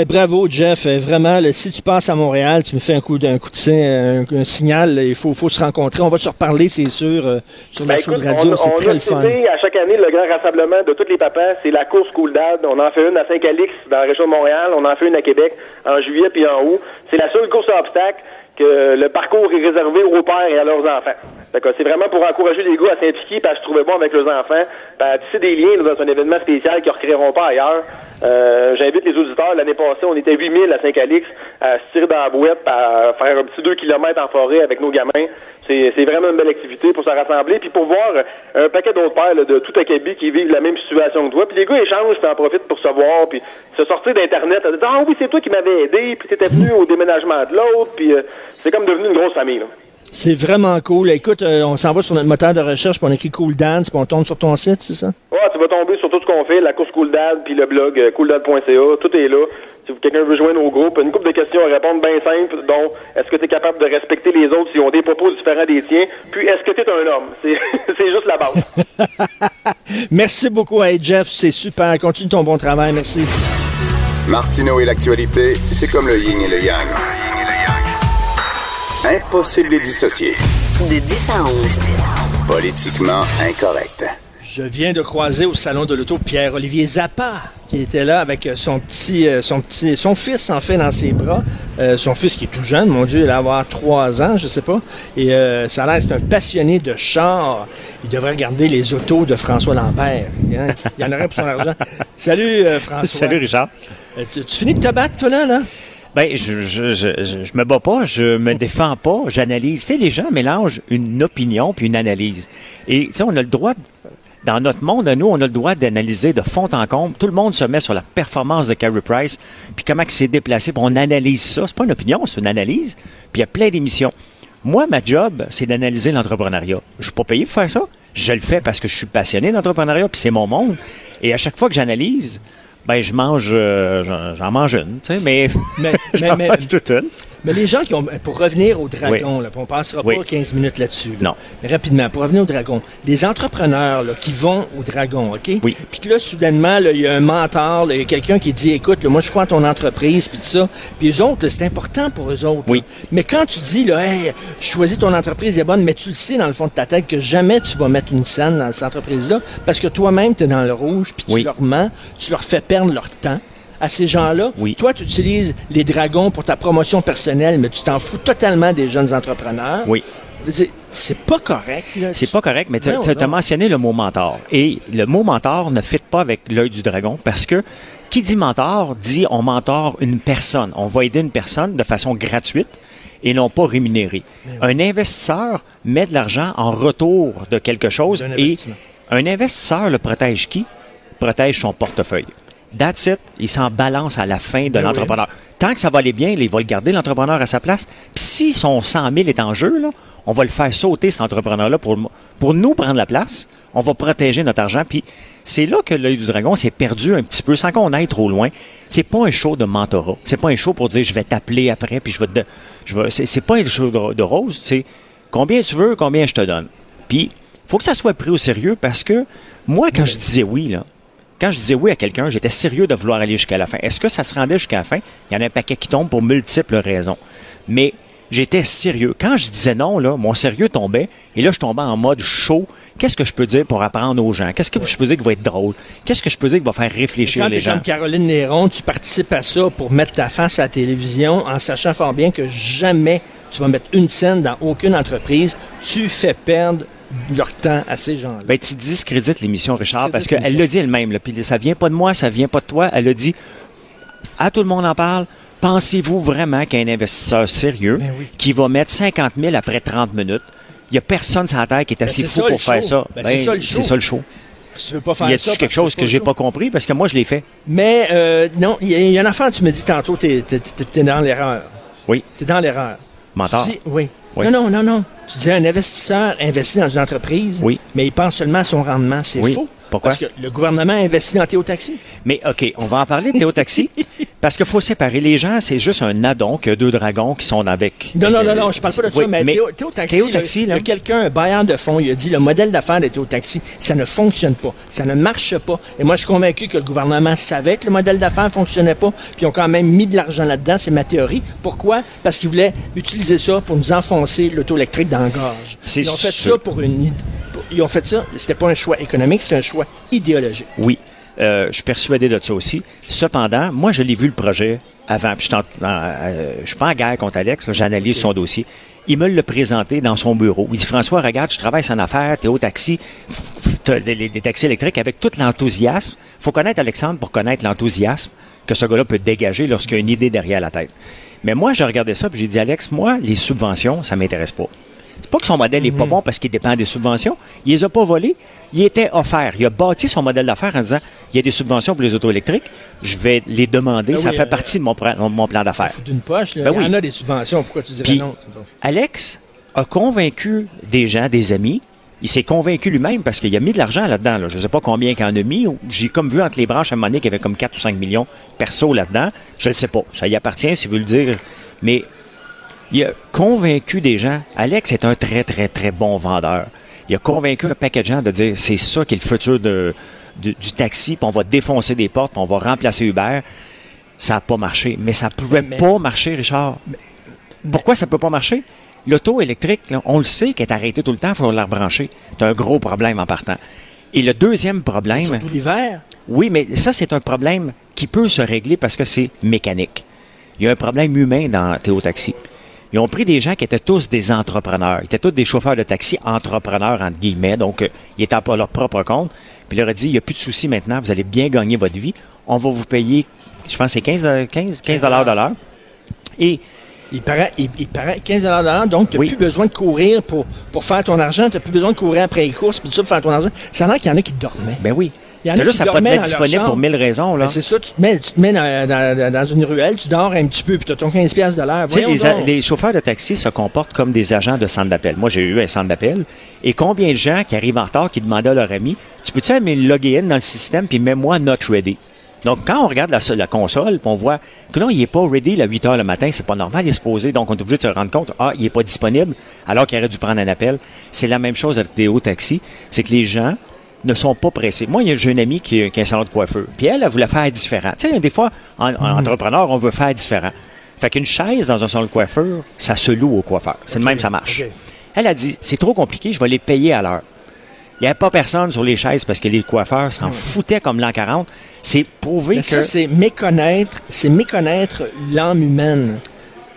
[SPEAKER 3] Bravo, Jeff. Eh, vraiment, là, si tu passes à Montréal, tu me fais un coup d'un coup de sein, un, un signal. là, Il faut, faut se rencontrer. On va se reparler, c'est sûr, euh, sur la
[SPEAKER 5] Ben,
[SPEAKER 3] show
[SPEAKER 5] écoute,
[SPEAKER 3] de radio. C'est très
[SPEAKER 5] a
[SPEAKER 3] le fun.
[SPEAKER 5] à chaque année le grand rassemblement de tous les papas. C'est la course Cool Dad. On en fait une à Saint-Calix, dans la région de Montréal. On en fait une à Québec, en juillet puis en août. C'est la seule course à obstacles le parcours est réservé aux pères et à leurs enfants. C'est vraiment pour encourager les gars à s'impliquer, puis à se trouver bon avec leurs enfants, puis à tisser des liens là, dans un événement spécial qu'ils ne recréeront pas ailleurs. Euh, J'invite les auditeurs. L'année passée, on était 8000 à Saint-Calix à se tirer dans la boîte, à faire un petit 2 km en forêt avec nos gamins. C'est vraiment une belle activité pour se rassembler, puis pour voir un paquet d'autres pères là, de tout Acabie qui vivent la même situation que toi. Puis les gars échangent, puis en profitent pour se voir, puis se sortir d'Internet, à dire « Ah oui, c'est toi qui m'avais aidé, puis t'étais venu au déménagement de l'autre, puis euh, c'est comme devenu une grosse famille.
[SPEAKER 3] C'est vraiment cool. Écoute, euh, on s'en va sur notre moteur de recherche, puis on écrit Cool Dance, puis on tombe sur ton site, c'est ça?
[SPEAKER 5] Ouais, tu vas tomber sur tout ce qu'on fait, la course Cool Dad, puis le blog euh, cooldad.ca, tout est là. Si quelqu'un veut joindre au groupe, une couple de questions à répondre bien simple, dont est-ce que tu es capable de respecter les autres s'ils ont des propos différents des tiens, puis est-ce que tu es un homme? C'est c'est juste la base.
[SPEAKER 3] Merci beaucoup, hey Jeff, c'est super. Continue ton bon travail, merci.
[SPEAKER 2] Martineau et l'actualité, c'est comme le yin et le yang. Impossible de les dissocier.
[SPEAKER 1] De 10 à 11.
[SPEAKER 2] Politiquement incorrect.
[SPEAKER 3] Je viens de croiser au salon de l'auto Pierre-Olivier Zappa, qui était là avec son petit, euh, son petit, son fils en fait dans ses bras. Euh, son fils qui est tout jeune, mon Dieu, il va avoir trois ans, je sais pas. Et euh, ça a l'air c'est un passionné de chars. Il devrait regarder les autos de François Lambert. Hein? Il y en aurait pour son argent. Salut euh, François.
[SPEAKER 6] Salut Richard.
[SPEAKER 3] Euh, tu, tu finis de te battre toi là, là?
[SPEAKER 6] Ben, je, je, je, je, me bats pas, je me défends pas, j'analyse. Tu sais, les gens mélangent une opinion puis une analyse. Et tu sais, on a le droit, dans notre monde, nous, on a le droit d'analyser de fond en comble. Tout le monde se met sur la performance de Carey Price, puis comment il s'est déplacé, puis on analyse ça. C'est pas une opinion, c'est une analyse. Puis il y a plein d'émissions. Moi, ma job, c'est d'analyser l'entrepreneuriat. Je suis pas payé pour faire ça. Je le fais parce que je suis passionné d'entrepreneuriat, puis c'est mon monde. Et à chaque fois que j'analyse, ben je mange, euh, j'en- j'en mange une, tu sais, mais,
[SPEAKER 3] Mais- mais- mais-
[SPEAKER 6] mange toute une.
[SPEAKER 3] Mais les gens qui ont. Pour revenir au dragon,
[SPEAKER 6] Oui.
[SPEAKER 3] là, on passera
[SPEAKER 6] Oui.
[SPEAKER 3] pas 15 minutes là-dessus. là.
[SPEAKER 6] Non.
[SPEAKER 3] Mais rapidement, pour revenir au dragon, les entrepreneurs là, qui vont au dragon, OK?
[SPEAKER 6] Oui.
[SPEAKER 3] Puis que là, soudainement, là, il y a un mentor, il y a quelqu'un qui dit écoute, là, moi, je crois en ton entreprise, puis tout ça. Puis eux autres, c'est important pour eux autres.
[SPEAKER 6] Oui.
[SPEAKER 3] Mais quand tu dis, là, hey, choisis ton entreprise, elle est bonne, mais tu le sais dans le fond de ta tête que jamais tu vas mettre une scène dans cette entreprise-là, parce que toi-même, tu es dans le rouge, puis tu leur mens, tu leur fais perdre leur temps à ces gens-là.
[SPEAKER 6] Oui.
[SPEAKER 3] Toi, tu utilises les dragons pour ta promotion personnelle, mais tu t'en fous totalement des jeunes entrepreneurs.
[SPEAKER 6] Oui.
[SPEAKER 3] C'est pas correct. là.
[SPEAKER 6] C'est pas correct, mais tu as mentionné le mot mentor. Et le mot mentor ne fit pas avec l'œil du dragon parce que qui dit mentor dit on mentor une personne. On va aider une personne de façon gratuite et non pas rémunérée. Un investisseur met de l'argent en retour de quelque chose et un investisseur le protège qui? Protège son portefeuille. That's it. Il s'en balance à la fin de
[SPEAKER 3] Ben oui.
[SPEAKER 6] l'entrepreneur. Tant que ça va aller bien, il va le garder, l'entrepreneur, à sa place. Puis si son 100 000 est en jeu, là, on va le faire sauter, cet entrepreneur-là, pour, pour nous prendre la place. On va protéger notre argent. Puis c'est là que l'œil du dragon s'est perdu un petit peu, sans qu'on aille trop loin. C'est pas un show de mentorat. C'est pas un show pour dire je vais t'appeler après, puis je vais te... Je vais, c'est, c'est pas un show de, de rose. C'est combien tu veux, combien je te donne. Puis faut que ça soit pris au sérieux parce que moi, quand je disais oui, là, quand je disais oui à quelqu'un, j'étais sérieux de vouloir aller jusqu'à la fin. Est-ce que ça se rendait jusqu'à la fin? Il y en a un paquet qui tombe pour multiples raisons. Mais j'étais sérieux. Quand je disais non, là, mon sérieux tombait. Et là, je tombais en mode chaud. Qu'est-ce que je peux dire pour apprendre aux gens? Qu'est-ce que je peux dire qui va être drôle? Qu'est-ce que je peux dire qui va faire réfléchir
[SPEAKER 3] Quand
[SPEAKER 6] les gens?
[SPEAKER 3] comme Caroline Néron, tu participes à ça pour mettre ta face à la télévision en sachant fort bien que jamais tu vas mettre une scène dans aucune entreprise. Tu fais perdre leur temps à ces gens-là.
[SPEAKER 6] Ben, tu discrédites l'émission, Richard, parce qu'elle l'a dit elle-même. Puis ça vient pas de moi, ça vient pas de toi. Elle a dit, à tout le monde en parle, pensez-vous vraiment qu'il y a un investisseur sérieux
[SPEAKER 3] Ben oui.
[SPEAKER 6] qui va mettre 50 000 après 30 minutes? Il y a personne sur la terre qui est assez
[SPEAKER 3] c'est
[SPEAKER 6] fou
[SPEAKER 3] ça,
[SPEAKER 6] pour faire
[SPEAKER 3] show.
[SPEAKER 6] ça?
[SPEAKER 3] Ben, c'est ça, le show.
[SPEAKER 6] C'est ça le show.
[SPEAKER 3] Tu veux pas faire
[SPEAKER 6] Y a-tu quelque chose que j'ai pas compris? Parce que moi, je l'ai fait.
[SPEAKER 3] Mais euh, non, il y, a- il y a un enfant, tu me dis tantôt, t'es t'es dans l'erreur.
[SPEAKER 6] Oui.
[SPEAKER 3] T'es dans l'erreur.
[SPEAKER 6] Mentor.
[SPEAKER 3] Tu dis- oui.
[SPEAKER 6] Oui.
[SPEAKER 3] Non, non, non, non. Tu dis un investisseur investit dans une entreprise,
[SPEAKER 6] Oui.
[SPEAKER 3] mais il pense seulement à son rendement. C'est
[SPEAKER 6] Oui.
[SPEAKER 3] faux.
[SPEAKER 6] Pourquoi?
[SPEAKER 3] Parce que le gouvernement investit dans Théo Taxi.
[SPEAKER 6] Mais OK, on va en parler de Théo Taxi. parce qu'il faut séparer les gens. C'est juste un addon que deux dragons qui sont avec.
[SPEAKER 3] Non, non, non,
[SPEAKER 6] euh,
[SPEAKER 3] non, je parle pas de ça,
[SPEAKER 6] oui,
[SPEAKER 3] mais, Théo, Théo Taxi,
[SPEAKER 6] Théo Taxi,
[SPEAKER 3] il y
[SPEAKER 6] là.
[SPEAKER 3] a quelqu'un, un bailleur de fonds, il a dit le modèle d'affaires de Théo Taxi, ça ne fonctionne pas, ça ne marche pas. Et moi, je suis convaincu que le gouvernement savait que le modèle d'affaires ne fonctionnait pas, puis ils ont quand même mis de l'argent là-dedans, c'est ma théorie. Pourquoi? Parce qu'ils voulaient utiliser ça pour nous enfoncer l'auto électrique dans la gorge.
[SPEAKER 6] C'est
[SPEAKER 3] Ils ont fait
[SPEAKER 6] sûr.
[SPEAKER 3] ça pour une... Ils ont fait ça, c'était pas un choix économique, c'était un choix idéologique.
[SPEAKER 6] Oui, euh, je suis persuadé de ça aussi. Cependant, moi, je l'ai vu le projet avant. Puis je en- euh, suis pas en guerre contre Alex, j'analyse son dossier. Il me l'a présenté dans son bureau. Il dit, François, regarde, je travaille en affaires, t'es au taxi, t'as des, des- des taxis électriques avec tout l'enthousiasme. faut connaître Alexandre pour connaître l'enthousiasme que ce gars-là peut dégager lorsqu'il y a une idée derrière la tête. Mais moi, j'ai regardé ça, puis j'ai dit, Alex, moi, les subventions, ça m'intéresse pas. C'est pas que son modèle est pas bon parce qu'il dépend des subventions. Il les a pas volées. Il était offert. Il a bâti son modèle d'affaires en disant, il y a des subventions pour les autos électriques. Je vais les demander.
[SPEAKER 3] Ben
[SPEAKER 6] ça
[SPEAKER 3] oui,
[SPEAKER 6] fait
[SPEAKER 3] euh,
[SPEAKER 6] partie de mon, plan d'affaires.
[SPEAKER 3] D'une poche, là.
[SPEAKER 6] Ben
[SPEAKER 3] il y en a des subventions. Pourquoi tu dirais
[SPEAKER 6] Puis,
[SPEAKER 3] non?
[SPEAKER 6] Alex a convaincu des gens, des amis. Il s'est convaincu lui-même parce qu'il a mis de l'argent là-dedans. Là. Je ne sais pas combien qu'il en a mis. J'ai comme vu entre les branches à un moment donné qu'il y avait comme 4 ou 5 millions perso là-dedans. Je ne sais pas. Ça y appartient, si vous le dire. Mais il a convaincu des gens. Alex est un très, très, très bon vendeur. Il a convaincu un paquet de gens de dire c'est ça qui est le futur de, du, du taxi, puis on va défoncer des portes, puis on va remplacer Uber. Ça n'a pas marché. Mais ça pouvait
[SPEAKER 3] Mais-
[SPEAKER 6] pas marcher, Richard. Pourquoi ça peut pas marcher? L'auto électrique, là, on le sait qu'elle est arrêtée tout le temps, il faut la rebrancher. C'est un gros problème en partant. Et le deuxième problème,
[SPEAKER 3] Surtout l'hiver.
[SPEAKER 6] oui, mais ça, c'est un problème qui peut se régler parce que c'est mécanique. Il y a un problème humain dans Théo Taxi. Ils ont pris des gens qui étaient tous des entrepreneurs. Ils étaient tous des chauffeurs de taxi entrepreneurs, entre guillemets. Donc, euh, ils étaient à leur propre compte. Puis, il leur a dit, il n'y a plus de souci maintenant. Vous allez bien gagner votre vie. On va vous payer, je pense, c'est 15, euh, 15, 15 dollars de l'heure. Et
[SPEAKER 3] Il paraît, il, il paraît 15 de l'heure, donc tu n'as
[SPEAKER 6] Oui.
[SPEAKER 3] plus besoin de courir pour, pour faire ton argent, tu n'as plus besoin de courir après les courses, puis tout ça pour faire ton argent. Ça a l'air qu'il y en a qui dormaient.
[SPEAKER 6] Ben oui.
[SPEAKER 3] Il y en a
[SPEAKER 6] T'as juste
[SPEAKER 3] qui
[SPEAKER 6] à pas te
[SPEAKER 3] dormaient
[SPEAKER 6] mettre
[SPEAKER 3] dans leur
[SPEAKER 6] disponible pour mille raisons, là.
[SPEAKER 3] Ben, c'est ça, tu te mets, tu te mets dans, dans- dans une ruelle, tu dors un petit peu, puis tu as ton 15 piastres de l'heure.
[SPEAKER 6] Tu sais,
[SPEAKER 3] Voyons
[SPEAKER 6] les, les chauffeurs de taxi se comportent comme des agents de centre d'appel. Moi, j'ai eu un centre d'appel. Et combien de gens qui arrivent en retard qui demandaient à leur ami, tu peux-tu me loguer in dans le système puis mets-moi not ready? Donc, quand on regarde la, la console, on voit que non, il n'est pas ready à 8 heures le matin, c'est pas normal, il est supposé. Donc, on est obligé de se rendre compte, ah, il n'est pas disponible, alors qu'il aurait dû prendre un appel. C'est la même chose avec des hauts taxis. C'est que les gens ne sont pas pressés. Moi, il y a- j'ai une amie qui, qui a un salon de coiffeur. Puis elle, elle voulait faire différent. Tu sais, des fois, en, en entrepreneur, on veut faire différent. Fait qu'une chaise dans un salon de coiffeur, ça se loue au coiffeur. C'est le même, ça marche. Elle a dit, c'est trop compliqué, je vais les payer à l'heure. Il n'y avait pas personne sur les chaises parce que les coiffeurs s'en foutaient comme l'an 40. C'est prouvé
[SPEAKER 3] Mais
[SPEAKER 6] que...
[SPEAKER 3] ça, c'est méconnaître, c'est méconnaître l'âme humaine.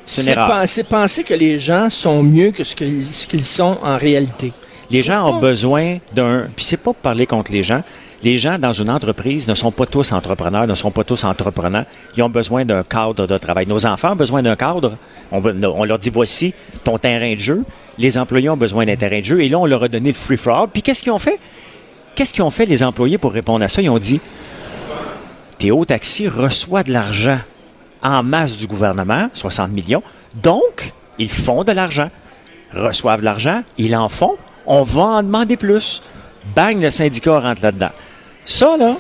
[SPEAKER 6] C'est
[SPEAKER 3] penser, penser que les gens sont mieux que ce qu'ils ce qu'ils sont en réalité.
[SPEAKER 6] Les gens ont besoin d'un. Puis c'est pas pour parler contre les gens. Les gens dans une entreprise ne sont pas tous entrepreneurs, ne sont pas tous entrepreneurs. Ils ont besoin d'un cadre de travail. Nos enfants ont besoin d'un cadre. On, leur dit voici ton terrain de jeu. Les employés ont besoin d'un terrain de jeu. Et là, on leur a donné le free for all. Puis qu'est-ce qu'ils ont fait? Qu'est-ce qu'ils ont fait les employés pour répondre à ça? Ils ont dit Théo Taxi reçoit de l'argent en masse du gouvernement, 60 millions. Donc, ils font de l'argent. Reçoivent de l'argent, ils en font. On va en demander plus. Bang, le syndicat rentre là-dedans. Ça, là,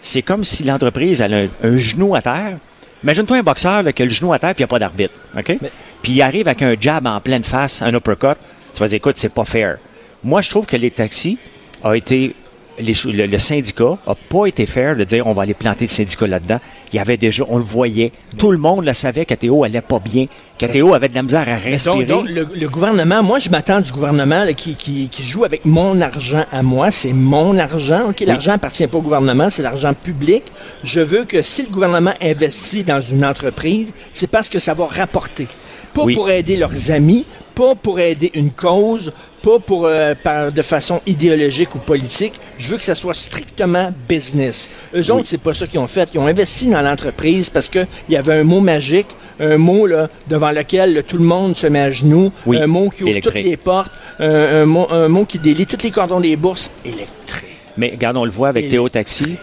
[SPEAKER 6] c'est comme si l'entreprise elle a un, un genou à terre. Imagine-toi un boxeur là, qui a le genou à terre puis il n'y a pas d'arbitre. OK? Puis il arrive avec un jab en pleine face, un uppercut. Tu vas dire, écoute, c'est pas fair. Moi, je trouve que les taxis ont été. Les le, le syndicat a pas été fair de dire on va aller planter le syndicat là-dedans. Il y avait déjà, on le voyait. Tout le monde le savait qu'Athéo allait pas bien, qu'Athéo avait de la misère à respirer.
[SPEAKER 3] Donc, donc, le, le gouvernement, moi, je m'attends du gouvernement là, qui, qui, qui joue avec mon argent à moi. C'est mon argent. OK, l'argent appartient pas au gouvernement, c'est l'argent public. Je veux que si le gouvernement investit dans une entreprise, c'est parce que ça va rapporter. Pas
[SPEAKER 6] Oui.
[SPEAKER 3] pour aider leurs amis, pas pour aider une cause, pas pour euh, par, de façon idéologique ou politique. Je veux que ça soit strictement business. Eux autres, c'est pas ça qu'ils ont fait. Ils ont investi dans l'entreprise parce que il y avait un mot magique, un mot là, devant lequel là, tout le monde se met à genoux,
[SPEAKER 6] Oui,
[SPEAKER 3] un mot qui ouvre
[SPEAKER 6] électrique.
[SPEAKER 3] toutes les portes, un, un mot, un mot qui délie tous les cordons des bourses, électrique.
[SPEAKER 6] Mais regarde, on le voit avec Théo Taxi.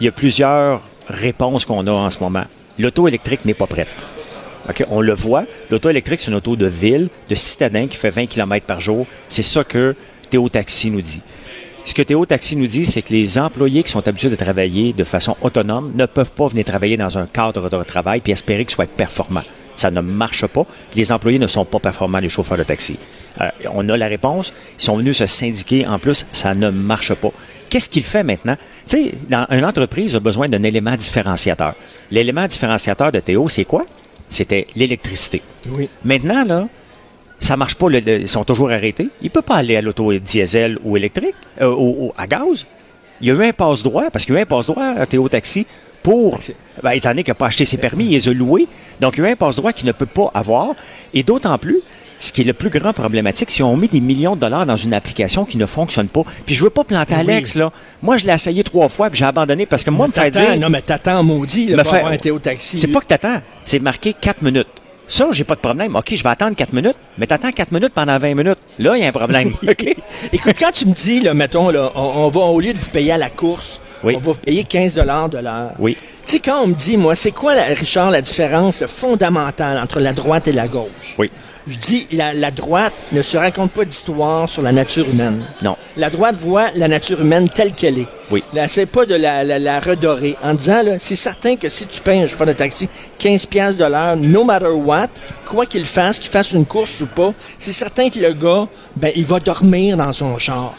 [SPEAKER 6] Il y a plusieurs réponses qu'on a en ce moment. L'auto électrique n'est pas prête. On le voit. L'auto électrique, c'est une auto de ville, de citadin qui fait 20 km par jour. C'est ça que Théo Taxi nous dit. Ce que Théo Taxi nous dit, c'est que les employés qui sont habitués de travailler de façon autonome ne peuvent pas venir travailler dans un cadre de travail puis espérer qu'ils soient performants. Ça ne marche pas. Les employés ne sont pas performants, les chauffeurs de taxi. Euh, on a la réponse. Ils sont venus se syndiquer. En plus, ça ne marche pas. Qu'est-ce qu'il fait maintenant? Tu dans une entreprise a besoin d'un élément différenciateur. L'élément différenciateur de Théo, c'est quoi? C'était l'électricité.
[SPEAKER 3] Oui.
[SPEAKER 6] Maintenant, là, ça marche pas, le- le- ils sont toujours arrêtés. Il peut pas aller à l'auto diesel ou électrique, euh, ou, ou à gaz. Il y a eu un passe-droit, parce qu'il y a eu un passe-droit à Théo Taxi pour, ben, étant donné qu'il n'a pas acheté ses permis, il les a loués. Donc, il y a eu un passe-droit qu'il ne peut pas avoir. Et d'autant plus, ce qui est le plus grand problématique, c'est qu'on met des millions de dollars dans une application qui ne fonctionne pas. Puis je veux pas planter
[SPEAKER 3] Oui.
[SPEAKER 6] Alex, là. Moi, je l'ai essayé trois fois, puis j'ai abandonné parce que moi, me faire
[SPEAKER 3] T'attends,
[SPEAKER 6] dire...
[SPEAKER 3] Non, mais t'attends maudit là,
[SPEAKER 6] me
[SPEAKER 3] avoir un Théo Taxi.
[SPEAKER 6] C'est pas que t'attends, c'est marqué 4 minutes. Ça, j'ai pas de problème. OK, je vais attendre 4 minutes, mais t'attends 4 minutes pendant 20 minutes. Là, il y a un problème. OK?
[SPEAKER 3] Écoute, quand tu me dis, là, mettons, là, on, on va, au lieu de vous payer à la course,
[SPEAKER 6] Oui.
[SPEAKER 3] on va vous payer 15 de l'heure.
[SPEAKER 6] Oui.
[SPEAKER 3] Tu sais, quand on me dit, moi, c'est quoi, la- Richard, la différence le fondamentale entre la droite et la gauche?
[SPEAKER 6] Oui.
[SPEAKER 3] Je dis, la, la droite ne se raconte pas d'histoire sur la nature humaine.
[SPEAKER 6] Non.
[SPEAKER 3] La droite voit la nature humaine telle qu'elle est.
[SPEAKER 6] Oui.
[SPEAKER 3] Là, c'est pas de la, la, la redorer. En disant, là, c'est certain que si tu payes un chauffeur de taxi 15 piastres de l'heure, no matter what, quoi qu'il fasse, qu'il fasse une course ou pas, c'est certain que le gars, ben, il va dormir dans son char.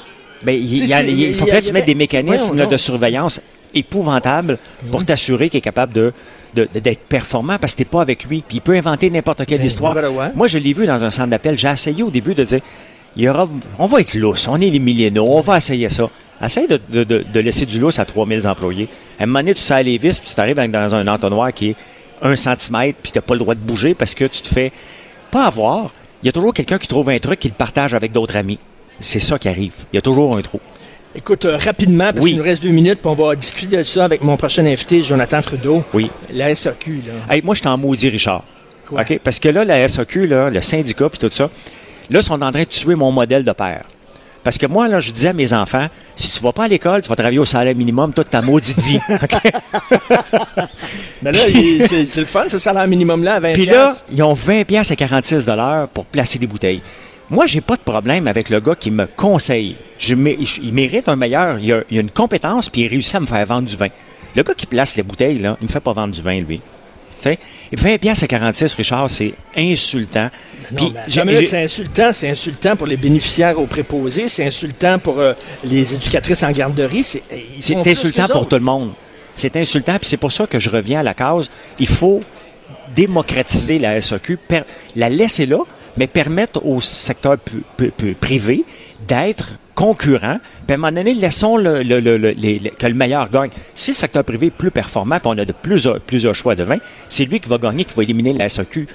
[SPEAKER 6] Ben, il, y a- faut mettes
[SPEAKER 3] avait-
[SPEAKER 6] des mécanismes là, de surveillance épouvantables pour t'assurer qu'il est capable de d'être performant parce que t'es pas avec lui. Puis il peut inventer n'importe quelle
[SPEAKER 3] Ben,
[SPEAKER 6] histoire.
[SPEAKER 3] ben, ouais.
[SPEAKER 6] Moi, je l'ai vu dans un centre d'appel. J'ai essayé au début de dire, il y aura, on va être lousse, on est les millénaux, on va essayer ça. Essaye de, de- de- de laisser du lousse à 3000 employés. À un moment donné, tu sers les vis, puis tu arrives dans un entonnoir qui est un centimètre, puis t'as pas le droit de bouger parce que tu te fais pas avoir. Il y a toujours quelqu'un qui trouve un truc qu'il partage avec d'autres amis. C'est ça qui arrive. Il y a toujours un trou.
[SPEAKER 3] Écoute, euh, rapidement, parce
[SPEAKER 6] Oui.
[SPEAKER 3] qu'il nous reste deux minutes, puis on va discuter de ça avec mon prochain invité, Jonathan Trudeau.
[SPEAKER 6] Oui.
[SPEAKER 3] La SAQ, là.
[SPEAKER 6] Hey, moi, je t'en maudis, Richard.
[SPEAKER 3] Quoi?
[SPEAKER 6] OK? Parce que là, la SAQ, là, le syndicat puis tout ça, là, ils sont en train de tuer mon modèle de père. Parce que moi, là, je disais à mes enfants, si tu vas pas à l'école, tu vas travailler au salaire minimum toute ta maudite vie.
[SPEAKER 3] Mais là, c'est le fun, ce salaire minimum-là, à 20
[SPEAKER 6] Puis là, ils ont 20 pièces à 46 dollars pour placer des bouteilles. Moi, j'ai pas de problème avec le gars qui me conseille. Je il mérite un meilleur. Il a, il a une compétence, puis il réussit à me faire vendre du vin. Le gars qui place les bouteilles, là, il me fait pas vendre du vin, lui. Tu sais, 20 pièces à 46, Richard, c'est insultant. Puis
[SPEAKER 3] c'est insultant. C'est insultant pour les bénéficiaires aux préposés. C'est insultant pour euh, les éducatrices en garderie. C'est
[SPEAKER 6] insultant pour
[SPEAKER 3] autres.
[SPEAKER 6] tout le monde. C'est insultant, puis c'est pour ça que je reviens à la cause. Il faut démocratiser la SAQ, la laisser là, mais permettre au secteur privé d'être concurrent. Puis à un moment donné, laissons le, que le meilleur gagne. Si le secteur privé est plus performant, puis on a de plusieurs, choix de vin, c'est lui qui va gagner, qui va éliminer la SAQ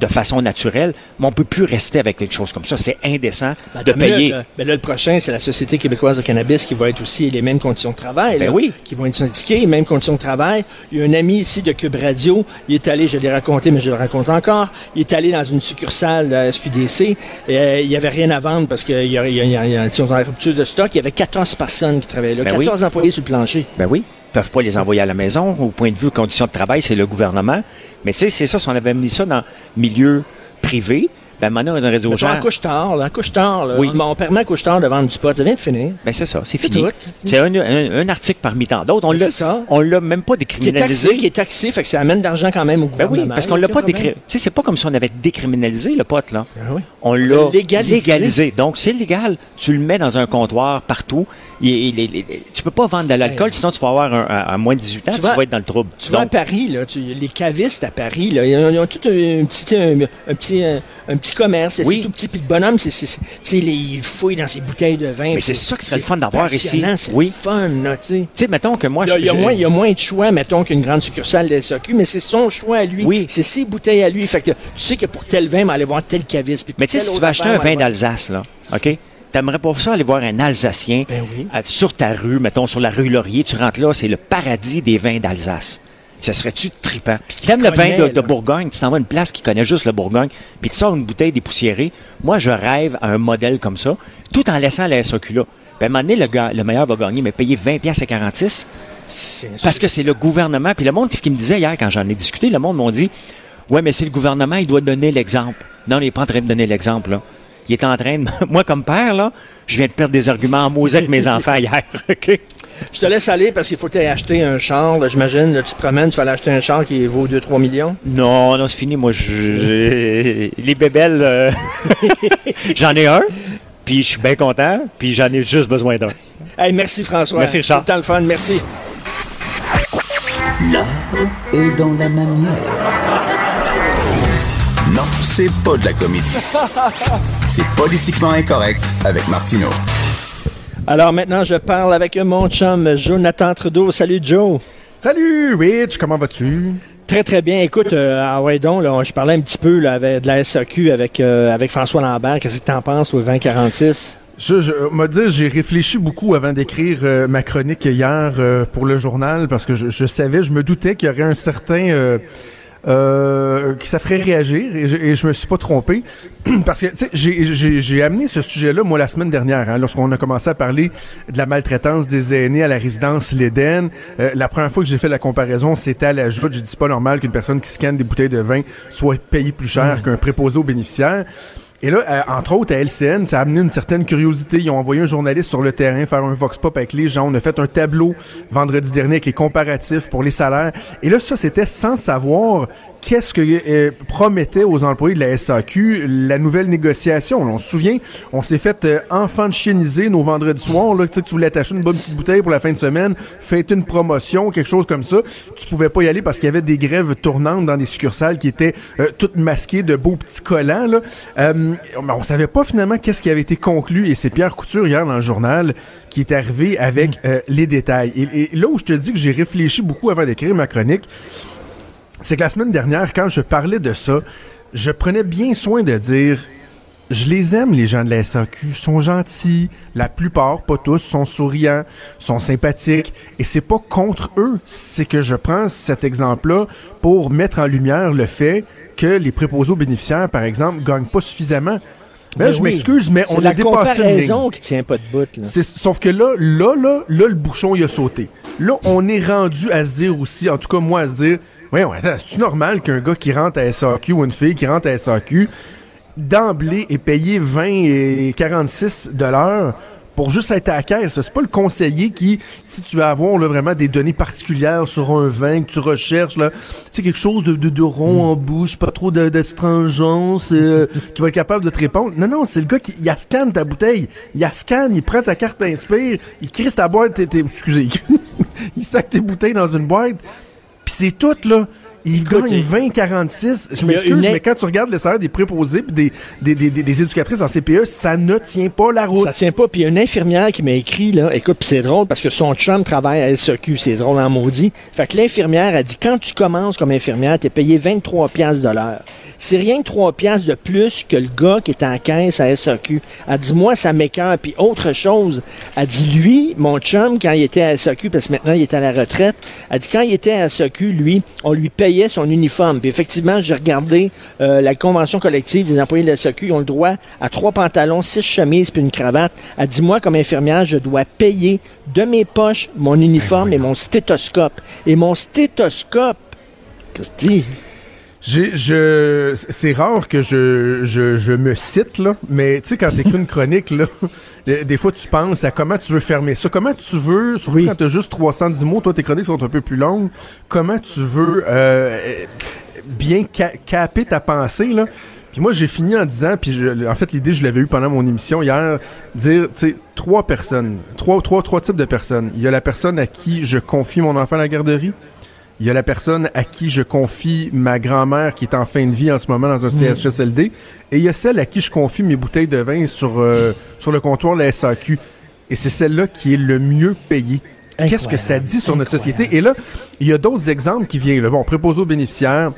[SPEAKER 6] de façon naturelle, mais on peut plus rester avec quelque chose comme ça. C'est indécent
[SPEAKER 3] Ben,
[SPEAKER 6] de
[SPEAKER 3] une minute,
[SPEAKER 6] payer.
[SPEAKER 3] là. Ben là, le prochain, c'est la Société québécoise de cannabis qui va être aussi les mêmes conditions de travail.
[SPEAKER 6] Ben
[SPEAKER 3] là,
[SPEAKER 6] oui.
[SPEAKER 3] Qui vont être syndiqués, les mêmes conditions de travail. Il y a un ami ici de Cube Radio. Il est allé, je l'ai raconté, mais je le raconte encore. Il est allé dans une succursale de la SQDC. Et, euh, il n'y avait rien à vendre parce qu'il y a, il y a, il y a- il y a- ils sont en rupture de stock. Il y avait 14 personnes qui travaillaient là.
[SPEAKER 6] Ben oui.
[SPEAKER 3] 14 employés sur le plancher.
[SPEAKER 6] Ben oui. Peuvent pas les envoyer à la maison. Au point de vue conditions de travail, c'est le gouvernement. Mais tu sais, c'est ça, si on avait mis ça dans le milieu privé, ben maintenant, on aurait dit aux gens.
[SPEAKER 3] couche-tard, là, couche-tard, là.
[SPEAKER 6] Oui.
[SPEAKER 3] On, on permet couche-tard de vendre du pot. Ça vient de finir.
[SPEAKER 6] Ben c'est ça, c'est fini. C'est un, un- un article parmi tant d'autres. On
[SPEAKER 3] Ben,
[SPEAKER 6] l'a,
[SPEAKER 3] c'est ça.
[SPEAKER 6] on l'a même pas
[SPEAKER 3] Qui est
[SPEAKER 6] décriminalisé.
[SPEAKER 3] taxé, qui est taxé, fait que ça amène de l'argent quand même au
[SPEAKER 6] Ben
[SPEAKER 3] gouvernement.
[SPEAKER 6] oui, parce qu'on l'a pas décrit. Tu sais, c'est pas comme si on avait décriminalisé le pote, là.
[SPEAKER 3] Ah oui.
[SPEAKER 6] On
[SPEAKER 3] l'a légalisé.
[SPEAKER 6] légalisé. Donc, c'est légal. Tu le mets dans un comptoir partout. Il- il- il- tu peux pas vendre de l'alcool, sinon tu vas avoir un, moins de 18 ans,
[SPEAKER 3] Tu
[SPEAKER 6] tu,
[SPEAKER 3] vas-
[SPEAKER 6] vas être dans le trouble.
[SPEAKER 3] Tu vois, à
[SPEAKER 6] Donc,
[SPEAKER 3] Paris, là, tu- les cavistes à Paris, là, ils ont, ils ont tout un, petit, un, petit, un, petit commerce. C'est
[SPEAKER 6] Oui.
[SPEAKER 3] tout petit. Puis le bonhomme, c'est, c'est, les- il fouille dans ses bouteilles de vin.
[SPEAKER 6] Mais c'est ça qui serait le fun d'avoir ici.
[SPEAKER 3] C'est
[SPEAKER 6] Oui.
[SPEAKER 3] le fun, là, tu sais.
[SPEAKER 6] tu sais, mettons que moi,
[SPEAKER 3] Il y, a,
[SPEAKER 6] je-
[SPEAKER 3] il y a
[SPEAKER 6] je-
[SPEAKER 3] moins, il y a moins de choix, mettons, qu'une grande succursale de SAQ, mais c'est son choix à lui.
[SPEAKER 6] Oui.
[SPEAKER 3] C'est ses bouteilles à lui. Fait que tu sais que pour tel vin, on va aller voir tel caviste.
[SPEAKER 6] Mais tu sais, si tu vas acheter un vin d'Alsace, là, OK? T'aimerais pas ça aller voir un Alsacien
[SPEAKER 3] Ben oui.
[SPEAKER 6] euh, sur ta rue, mettons, sur la rue Laurier, tu rentres là, c'est le paradis des vins d'Alsace. Ce serait-tu trippant? T'aimes le vin de, Bourgogne, tu t'en vas à une place qui connaît juste le Bourgogne, puis tu sors une bouteille dépoussiérée. Moi, je rêve à un modèle comme ça, tout en laissant la SAQ là. Puis à un moment donné, le, gars- le meilleur va gagner, mais payer 20 pièces à 46,
[SPEAKER 3] C'est-
[SPEAKER 6] parce que c'est le gouvernement. Puis le monde, ce qu'il me disait hier quand j'en ai discuté, le monde m'ont dit Ouais, mais c'est le gouvernement, il doit donner l'exemple. Non, il n'est pas en train de donner l'exemple, là. Il est en train de. Moi, comme père, là, je viens de perdre des arguments en mots avec mes enfants hier. OK?
[SPEAKER 3] Je te laisse aller parce qu'il faut que tu acheter un char. là, J'imagine, là, tu te promènes, tu vas aller acheter un char qui vaut 2-3 millions.
[SPEAKER 6] Non, non, c'est fini. Moi, je, je- les bébelles, euh, j'en ai un, puis je suis bien content, puis j'en ai juste besoin d'un.
[SPEAKER 3] Hey, merci François.
[SPEAKER 6] Merci, Richard.
[SPEAKER 3] Tout le temps le fun, merci.
[SPEAKER 2] L'art est dans la manière. Non, c'est pas de la comédie. C'est politiquement incorrect avec Martineau.
[SPEAKER 3] Alors maintenant, je parle avec mon chum Jonathan Trudeau. Salut Joe.
[SPEAKER 7] Salut, Rich, comment vas-tu?
[SPEAKER 3] Très, très bien. Écoute, euh, ah ouais, donc, là, je parlais un petit peu là, avec, de la SAQ avec, euh, avec François Lambert. Qu'est-ce que tu en penses au 2046?
[SPEAKER 7] Je, je me dire, j'ai réfléchi beaucoup avant d'écrire euh, ma chronique hier euh, pour le journal parce que je, je savais, je me doutais qu'il y aurait un certain euh, euh, que ça ferait réagir et je, et je me suis pas trompé. Parce que j'ai- amené ce sujet-là moi la semaine dernière hein, lorsqu'on a commencé à parler de la maltraitance des aînés à la résidence l'Éden. Euh, la première fois que j'ai fait la comparaison c'était à la joute. J'ai dit pas normal qu'une personne qui scanne des bouteilles de vin soit payée plus cher qu'un préposé aux bénéficiaires et là, euh, entre autres, à LCN, ça a amené une certaine curiosité. Ils ont envoyé un journaliste sur le terrain faire un vox pop avec les gens. On a fait un tableau vendredi dernier avec les comparatifs pour les salaires. Et là, ça, c'était sans savoir qu'est-ce que euh, promettait aux employés de la SAQ la nouvelle négociation. On se souvient, on s'est fait euh, enfant de chieniser nos vendredis soirs. Là, tu voulais attacher une bonne petite bouteille pour la fin de semaine, faites une promotion, quelque chose comme ça. Tu pouvais pas y aller parce qu'il y avait des grèves tournantes dans des succursales qui étaient toutes masquées de beaux petits collants. Euh, on savait pas finalement qu'est-ce qui avait été conclu et c'est Pierre Couture hier dans le journal qui est arrivé avec euh, les détails. Et, et là où je te dis que j'ai réfléchi beaucoup avant d'écrire ma chronique, c'est que la semaine dernière, quand je parlais de ça, je prenais bien soin de dire je les aime, les gens de la SAQ. Ils sont gentils. La plupart, pas tous, sont souriants, sont sympathiques. Et c'est pas contre eux. C'est que je prends cet exemple-là pour mettre en lumière le fait que les préposés aux bénéficiaires, par exemple, gagnent pas suffisamment. Mais
[SPEAKER 3] Ben
[SPEAKER 7] je
[SPEAKER 3] oui.
[SPEAKER 7] m'excuse, mais on a dépassé une ligne.
[SPEAKER 3] qui tient pas de bout. Là.
[SPEAKER 7] Sauf que là, là, là, là, le bouchon, il a sauté. Là, on est rendu à se dire aussi, en tout cas, moi, à se dire, ouais, ouais, attends, c'est-tu normal qu'un gars qui rentre à SAQ ou une fille qui rentre à SAQ, d'emblée, est payé 20 et 46 dollars pour juste être à la caisse. C'est pas le conseiller qui, si tu veux avoir là, vraiment des données particulières sur un vin que tu recherches, là, tu quelque chose de, de, de rond en bouche, pas trop de- d'astringence, euh, qui va être capable de te répondre. Non, non, c'est le gars qui il a scanne ta bouteille. Il a scanne, il prend ta carte Inspire, il crisse ta boîte, t'es, t'es- excusez, il sac tes bouteilles dans une boîte, puis c'est tout, là. Il gagne
[SPEAKER 3] il-
[SPEAKER 7] 20-46. Je m'excuse, mais quand tu regardes le salaire des préposés pis des, des, des, des, éducatrices en CPE, ça ne tient pas la route.
[SPEAKER 3] Ça tient pas. Puis il y a une infirmière qui m'a écrit, là, écoute, puis c'est drôle parce que son chum travaille à SEQ, c'est drôle en maudit. Fait que l'infirmière a dit, quand tu commences comme infirmière, t'es payé 23 piastres de l'heure. C'est rien que 3 piastres de plus que le gars qui est en caisse à SEQ. Elle dit, moi, ça m'écœure. Puis autre chose, elle dit, lui, mon chum, quand il était à SEQ, parce que maintenant il est à la retraite, elle dit, quand il était à SEQ, lui, on lui payait son uniforme. Puis effectivement, j'ai regardé euh, la convention collective des employés de la SEQ, ils ont le droit à trois pantalons, six chemises puis une cravate. Elle dit, moi, comme infirmière, je dois payer de mes poches mon uniforme et mon stéthoscope. Et mon stéthoscope, qu'est-ce
[SPEAKER 7] je, c'est rare que je, je, je me cite, là, mais tu sais, quand t'écris une chronique, là, des fois, tu penses à comment tu veux fermer ça. Comment tu veux, surtout
[SPEAKER 3] Oui.
[SPEAKER 7] quand t'as juste 310 mots, toi, tes chroniques sont un peu plus longues, comment tu veux euh, bien ca- caper ta pensée, là. Puis moi, j'ai fini en disant, puis je- en fait, l'idée, je l'avais eu pendant mon émission hier, dire, tu sais, trois personnes, trois, trois, trois types de personnes. Il y a la personne à qui je confie mon enfant à la garderie. Il y a la personne à qui je confie ma grand-mère qui est en fin de vie en ce moment dans un CHSLD. Et il y a celle à qui je confie mes bouteilles de vin sur, euh, sur le comptoir de la SAQ. Et c'est celle-là qui est le mieux payée. Qu'est-ce que ça dit sur notre
[SPEAKER 3] Incroyable.
[SPEAKER 7] société? Et là, il y a d'autres exemples qui viennent. Là. Bon, préposés aux bénéficiaires,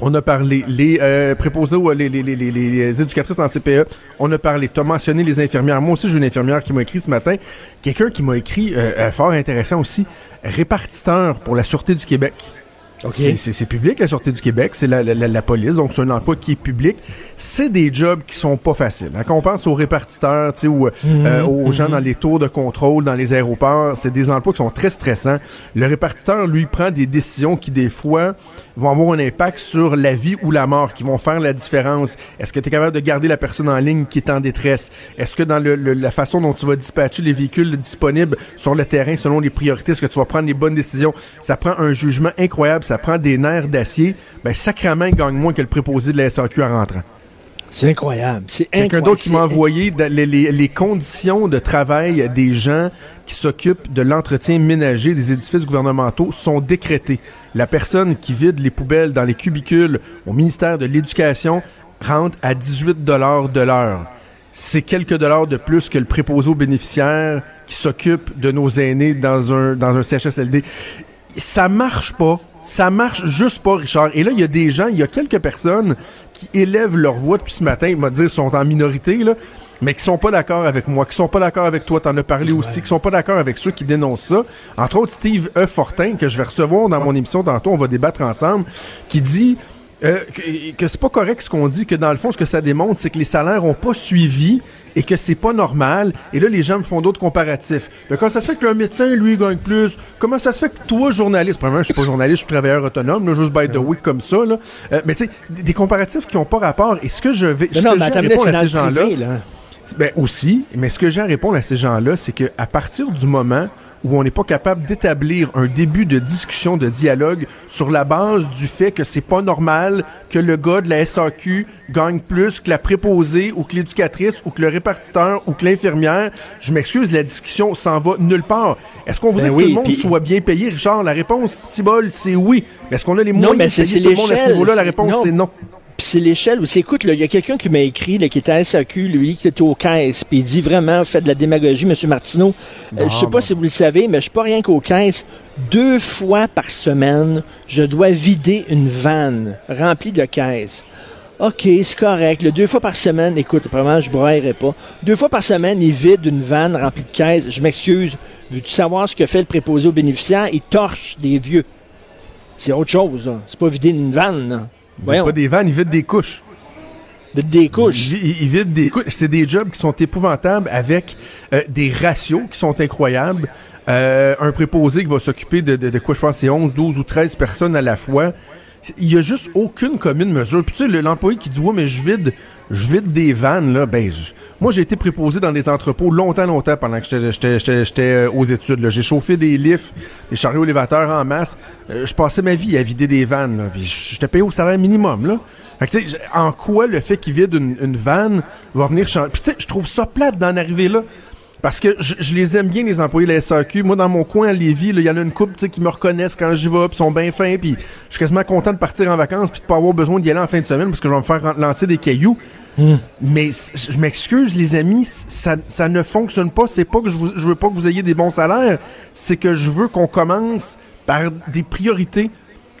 [SPEAKER 7] on a parlé les euh, préposés les, les, les éducatrices en CPE. On a parlé. Tu as mentionné les infirmières. Moi aussi, j'ai une infirmière qui m'a écrit ce matin. Quelqu'un qui m'a écrit, euh, euh, fort intéressant aussi, répartiteur pour la Sûreté du Québec. C'est- public, la Sûreté du Québec, c'est la, la, la- la police, donc c'est un emploi qui est public. C'est des jobs qui sont pas faciles. hein. Quand on pense aux répartiteurs, tu sais, ou euh, aux gens dans les tours de contrôle, dans les aéroports, c'est des emplois qui sont très stressants. Le répartiteur, lui, prend des décisions qui, des fois, vont avoir un impact sur la vie ou la mort, qui vont faire la différence. Est-ce que tu es capable de garder la personne en ligne qui est en détresse? Est-ce que dans le, le- la façon dont tu vas dispatcher les véhicules disponibles sur le terrain selon les priorités, est-ce que tu vas prendre les bonnes décisions? Ça prend un jugement incroyable, ça prend des nerfs d'acier. Ben, sacrément, il gagne moins que le préposé de la SAQ en rentrant.
[SPEAKER 3] C'est incroyable. C'est
[SPEAKER 7] Quelqu'un d'autre qui m'a envoyé da- les, les- les conditions de travail des gens qui s'occupent de l'entretien ménager des édifices gouvernementaux sont décrétées. La personne qui vide les poubelles dans les cubicules au ministère de l'Éducation rentre à 18 dollars de l'heure. C'est quelques dollars de plus que le préposé aux bénéficiaires qui s'occupe de nos aînés dans un, dans un CHSLD. Ça marche pas Ça marche juste pas, Richard. Et là, il y a des gens, il y a quelques personnes qui élèvent leur voix depuis ce matin, ils me dire, sont en minorité, là, mais qui sont pas d'accord avec moi, qui sont pas d'accord avec toi, t'en as parlé aussi, qui sont pas d'accord avec ceux qui dénoncent ça. Entre autres, Steve E. Fortin, que je vais recevoir dans mon émission tantôt, on va débattre ensemble, qui dit euh, que, que c'est pas correct ce qu'on dit, que dans le fond, ce que ça démontre, c'est que les salaires ont pas suivi et que c'est pas normal. Et là, les gens me font d'autres comparatifs. Mais comment ça se fait que le médecin, lui, gagne plus? Comment ça se fait que toi, journaliste, premièrement, je suis pas journaliste, je suis travailleur autonome, là, juste by the way, comme ça, là. Euh, mais tu sais, des comparatifs qui ont pas rapport. Et ce que je vais, ce
[SPEAKER 3] non,
[SPEAKER 7] que
[SPEAKER 3] mais
[SPEAKER 7] j'ai à
[SPEAKER 3] attends,
[SPEAKER 7] répondre à ces gens-là, ben aussi, mais ce que j'ai à répondre à ces gens-là, c'est que à partir du moment où on n'est pas capable d'établir un début de discussion, de dialogue sur la base du fait que c'est pas normal que le gars de la SAQ gagne plus que la préposée ou que l'éducatrice ou que le répartiteur ou que l'infirmière, je m'excuse, la discussion s'en va nulle part. Est-ce qu'on voudrait
[SPEAKER 3] Ben
[SPEAKER 7] que tout le monde soit bien payé, Richard? La réponse, si bol, c'est oui. Mais est-ce qu'on a les
[SPEAKER 3] Non, mais
[SPEAKER 7] moyens de payer tout le monde à ce niveau-là? La réponse, c'est non.
[SPEAKER 3] Puis c'est l'échelle aussi. Écoute, là, il y a quelqu'un qui m'a écrit, là, qui était à SAQ, lui, qui était aux caisses, puis il dit vraiment, fait de la démagogie, M. Martineau. Euh, je sais pas si vous le savez, mais je suis pas rien qu'aux caisses. Deux fois par semaine, je dois vider une vanne remplie de caisses. OK, c'est correct. Le deux fois par semaine, écoute, vraiment, je braillerai pas. Deux fois par semaine, il vide une vanne remplie de caisses. Je m'excuse. Veux-tu savoir ce que fait le préposé aux bénéficiaires? Il torche des vieux. C'est autre chose, là. C'est pas vider une vanne, là.
[SPEAKER 7] Il
[SPEAKER 3] Voyons.
[SPEAKER 7] pas des vannes, il vide des couches.
[SPEAKER 3] De- des couches.
[SPEAKER 7] Il, il- il vide des couches. C'est des jobs qui sont épouvantables avec euh, des ratios qui sont incroyables. Euh, un préposé qui va s'occuper de, de, de quoi, je pense, c'est 11, 12 ou 13 personnes à la fois. Il y a juste aucune commune mesure. Puis tu sais, le- l'employé qui dit, ouais, mais je vide, je vide des vannes, là, ben, moi, j'ai été préposé dans des entrepôts longtemps, longtemps pendant que j'étais- euh, aux études. J'ai chauffé des lifts, des chariots élévateurs en masse. Euh, je passais ma vie à vider des vannes, là. Puis j'étais payé au salaire minimum, là. Fait que, tu sais, en quoi le fait qu'il vide une, une vanne va venir changer? Puis tu sais, je trouve ça plate d'en arriver là. Parce que je, je les aime bien, les employés de la SAQ. Moi, dans mon coin à Lévis, il y en a une couple qui me reconnaissent quand j'y vais, puis sont bien fins, puis je suis quasiment content de partir en vacances, puis de pas avoir besoin d'y aller en fin de semaine, parce que je vais me faire lancer des cailloux. Mais c- je m'excuse, les amis, ça, ça ne fonctionne pas. C'est pas que je, vous- je veux pas que vous ayez des bons salaires, c'est que je veux qu'on commence par des priorités.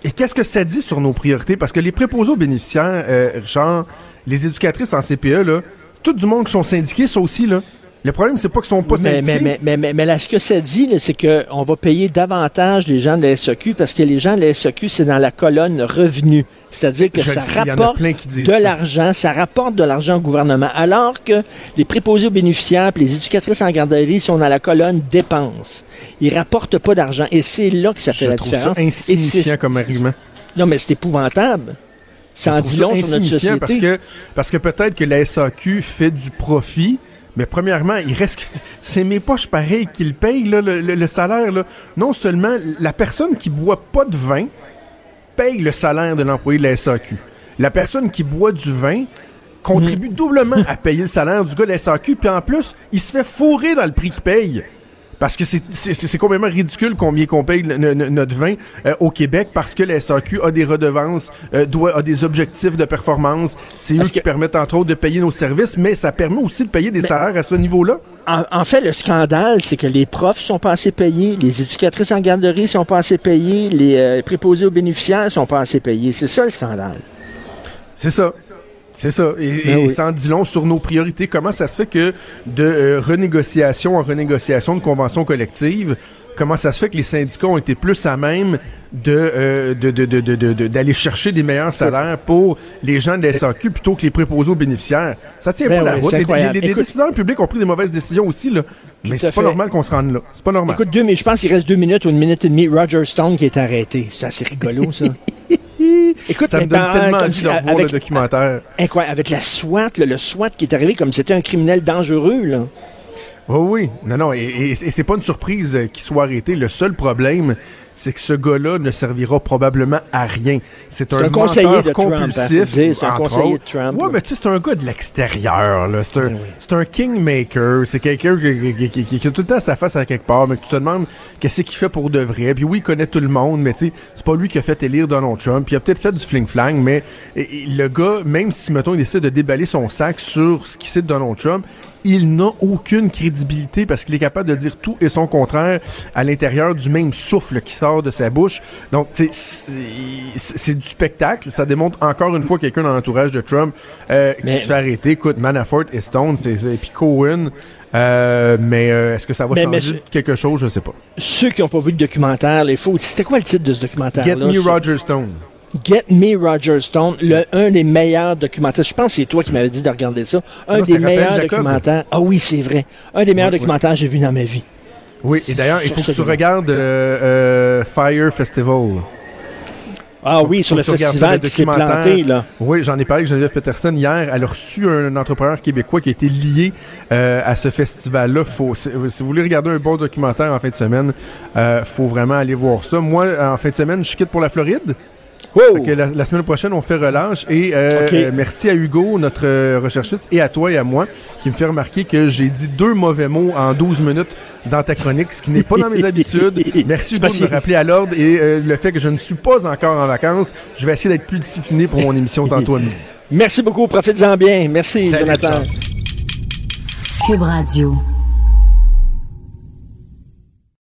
[SPEAKER 7] Et qu'est-ce que ça dit sur nos priorités? Parce que les préposés aux bénéficiaires, euh, Richard, les éducatrices en CPE, là, c'est tout du monde qui sont syndiqués, ça aussi, là. Le problème, c'est pas qu'ils sont pas
[SPEAKER 3] mais,
[SPEAKER 7] syndiqués.
[SPEAKER 3] mais, mais, mais, mais là, ce que ça dit, c'est qu'on va payer davantage les gens de la SAQ parce que les gens de la SAQ, c'est dans la colonne revenu. C'est-à-dire que ça rapporte de l'argent, ça rapporte de l'argent au gouvernement. Alors que les préposés aux bénéficiaires les éducatrices en garderie sont dans la colonne dépenses. Ils rapportent pas d'argent. Et c'est là que ça fait
[SPEAKER 7] je
[SPEAKER 3] la
[SPEAKER 7] trouve
[SPEAKER 3] différence.
[SPEAKER 7] ça
[SPEAKER 3] Et
[SPEAKER 7] insignifiant comme argument.
[SPEAKER 3] Non, mais c'est épouvantable. Ça en dit long sur notre société.
[SPEAKER 7] Parce que, parce que peut-être que la SAQ fait du profit, mais premièrement, il reste que c'est mes poches pareilles qui le payent, là, le, le- le salaire. Là. Non seulement la personne qui boit pas de vin paye le salaire de l'employé de la SAQ. La personne qui boit du vin contribue doublement à payer le salaire du gars de la SAQ, puis en plus, il se fait fourrer dans le prix qu'il paye. Parce que c'est- complètement ridicule combien qu'on paye notre vin euh, au Québec parce que la SAQ a des redevances, euh, doit, a des objectifs de performance. C'est eux qui permettent entre autres de payer nos services, mais ça permet aussi de payer des salaires à ce niveau-là.
[SPEAKER 3] En, en fait, le scandale, c'est que les profs sont pas assez payés, les éducatrices en garderie sont pas assez payés, les euh, préposés aux bénéficiaires sont pas assez payés. C'est ça le scandale.
[SPEAKER 7] C'est ça. C'est ça. Et,
[SPEAKER 3] Ben
[SPEAKER 7] et
[SPEAKER 3] oui.
[SPEAKER 7] ça en dit long sur nos priorités. Comment ça se fait que de euh, renégociation en renégociation de conventions collectives, comment ça se fait que les syndicats ont été plus à même de euh, de- de- de- d'aller chercher des meilleurs salaires pour les gens de la SAQ plutôt que les préposés aux bénéficiaires? Ça tient
[SPEAKER 3] Ben
[SPEAKER 7] pas la
[SPEAKER 3] oui,
[SPEAKER 7] route. Les, les- les
[SPEAKER 3] Écoute-
[SPEAKER 7] décideurs publics ont pris des mauvaises décisions aussi, là. Mais c'est pas
[SPEAKER 3] fait.
[SPEAKER 7] normal qu'on se rende là. C'est pas normal.
[SPEAKER 3] Écoute, deux, mais je pense qu'il reste deux minutes ou une minute et demie. Roger Stone qui est arrêté. C'est assez rigolo, ça. Écoute,
[SPEAKER 7] ça me donne tellement envie de revoir le documentaire.
[SPEAKER 3] incroyable, avec la SWAT, là, le SWAT qui est arrivé comme c'était un criminel dangereux. Là.
[SPEAKER 7] Oui, oui. Non, non. Et, et- et c'est pas une surprise euh, qu'il soit arrêté. Le seul problème, c'est que ce gars-là ne servira probablement à rien. C'est un,
[SPEAKER 3] un conseiller de hein,
[SPEAKER 7] compulsif.
[SPEAKER 3] C'est un conseiller
[SPEAKER 7] autres.
[SPEAKER 3] de Trump,
[SPEAKER 7] Ouais, mais tu sais, c'est un gars de l'extérieur. là. C'est un,
[SPEAKER 3] Oui, oui.
[SPEAKER 7] c'est un kingmaker. C'est quelqu'un qui, qui- qui- qui- qui a tout le temps sa face à quelque part, mais que tu te demandes qu'est-ce qu'il fait pour de vrai. Puis oui, il connaît tout le monde, mais tu sais, c'est pas lui qui a fait élire Donald Trump. Puis il a peut-être fait du fling-flang, mais et- et le gars, même si, mettons, il décide de déballer son sac sur ce qu'il sait de Donald Trump, il n'a aucune crédibilité parce qu'il est capable de dire tout et son contraire à l'intérieur du même souffle qui sort de sa bouche. Donc, c'est du spectacle. Ça démontre encore une fois quelqu'un dans l'entourage de Trump euh, qui
[SPEAKER 3] Mais-
[SPEAKER 7] se fait arrêter. Écoute, Manafort et Stone, c'est puis Cohen. Euh, mais euh, est-ce que ça va
[SPEAKER 3] Mais-
[SPEAKER 7] changer quelque chose? Je sais pas.
[SPEAKER 3] Ceux qui n'ont pas vu le documentaire, les faux, c'était quoi le titre de ce documentaire
[SPEAKER 7] Get me Roger Stone.
[SPEAKER 3] Get Me Roger Stone, le, un des meilleurs documentaires. Je pense que c'est toi qui m'avais dit de regarder ça. Un
[SPEAKER 7] Non,
[SPEAKER 3] des meilleurs
[SPEAKER 7] Jacob.
[SPEAKER 3] documentaires. Ah oui, c'est vrai. Un des meilleurs
[SPEAKER 7] Ouais,
[SPEAKER 3] documentaires que j'ai vu dans ma vie.
[SPEAKER 7] Oui, et d'ailleurs, il faut que tu regardes euh, euh, Fire Festival.
[SPEAKER 3] Ah oui, sur le festival qui s'est planté, là.
[SPEAKER 7] Oui, j'en ai parlé avec Geneviève Peterson hier. Elle a reçu un entrepreneur québécois qui a été lié euh, à ce festival-là. Si vous voulez regarder un bon documentaire en fin de semaine, euh, faut vraiment aller voir ça. Moi, en fin de semaine, je quitte pour la Floride.
[SPEAKER 3] Wow!
[SPEAKER 7] Fait que la, la semaine prochaine, on fait relâche. Et euh, euh, merci à Hugo, notre euh, recherchiste, et à toi et à moi, qui me fait remarquer que j'ai dit deux mauvais mots en 12 minutes dans ta chronique, ce qui n'est pas dans mes habitudes. Merci Hugo de me rappeler à l'ordre et euh, le fait que je ne suis pas encore en vacances. Je vais essayer d'être plus discipliné pour mon émission tantôt à midi.
[SPEAKER 3] Merci beaucoup. Profites-en bien. Merci,
[SPEAKER 7] Salut,
[SPEAKER 3] Jonathan.
[SPEAKER 1] Cube Radio.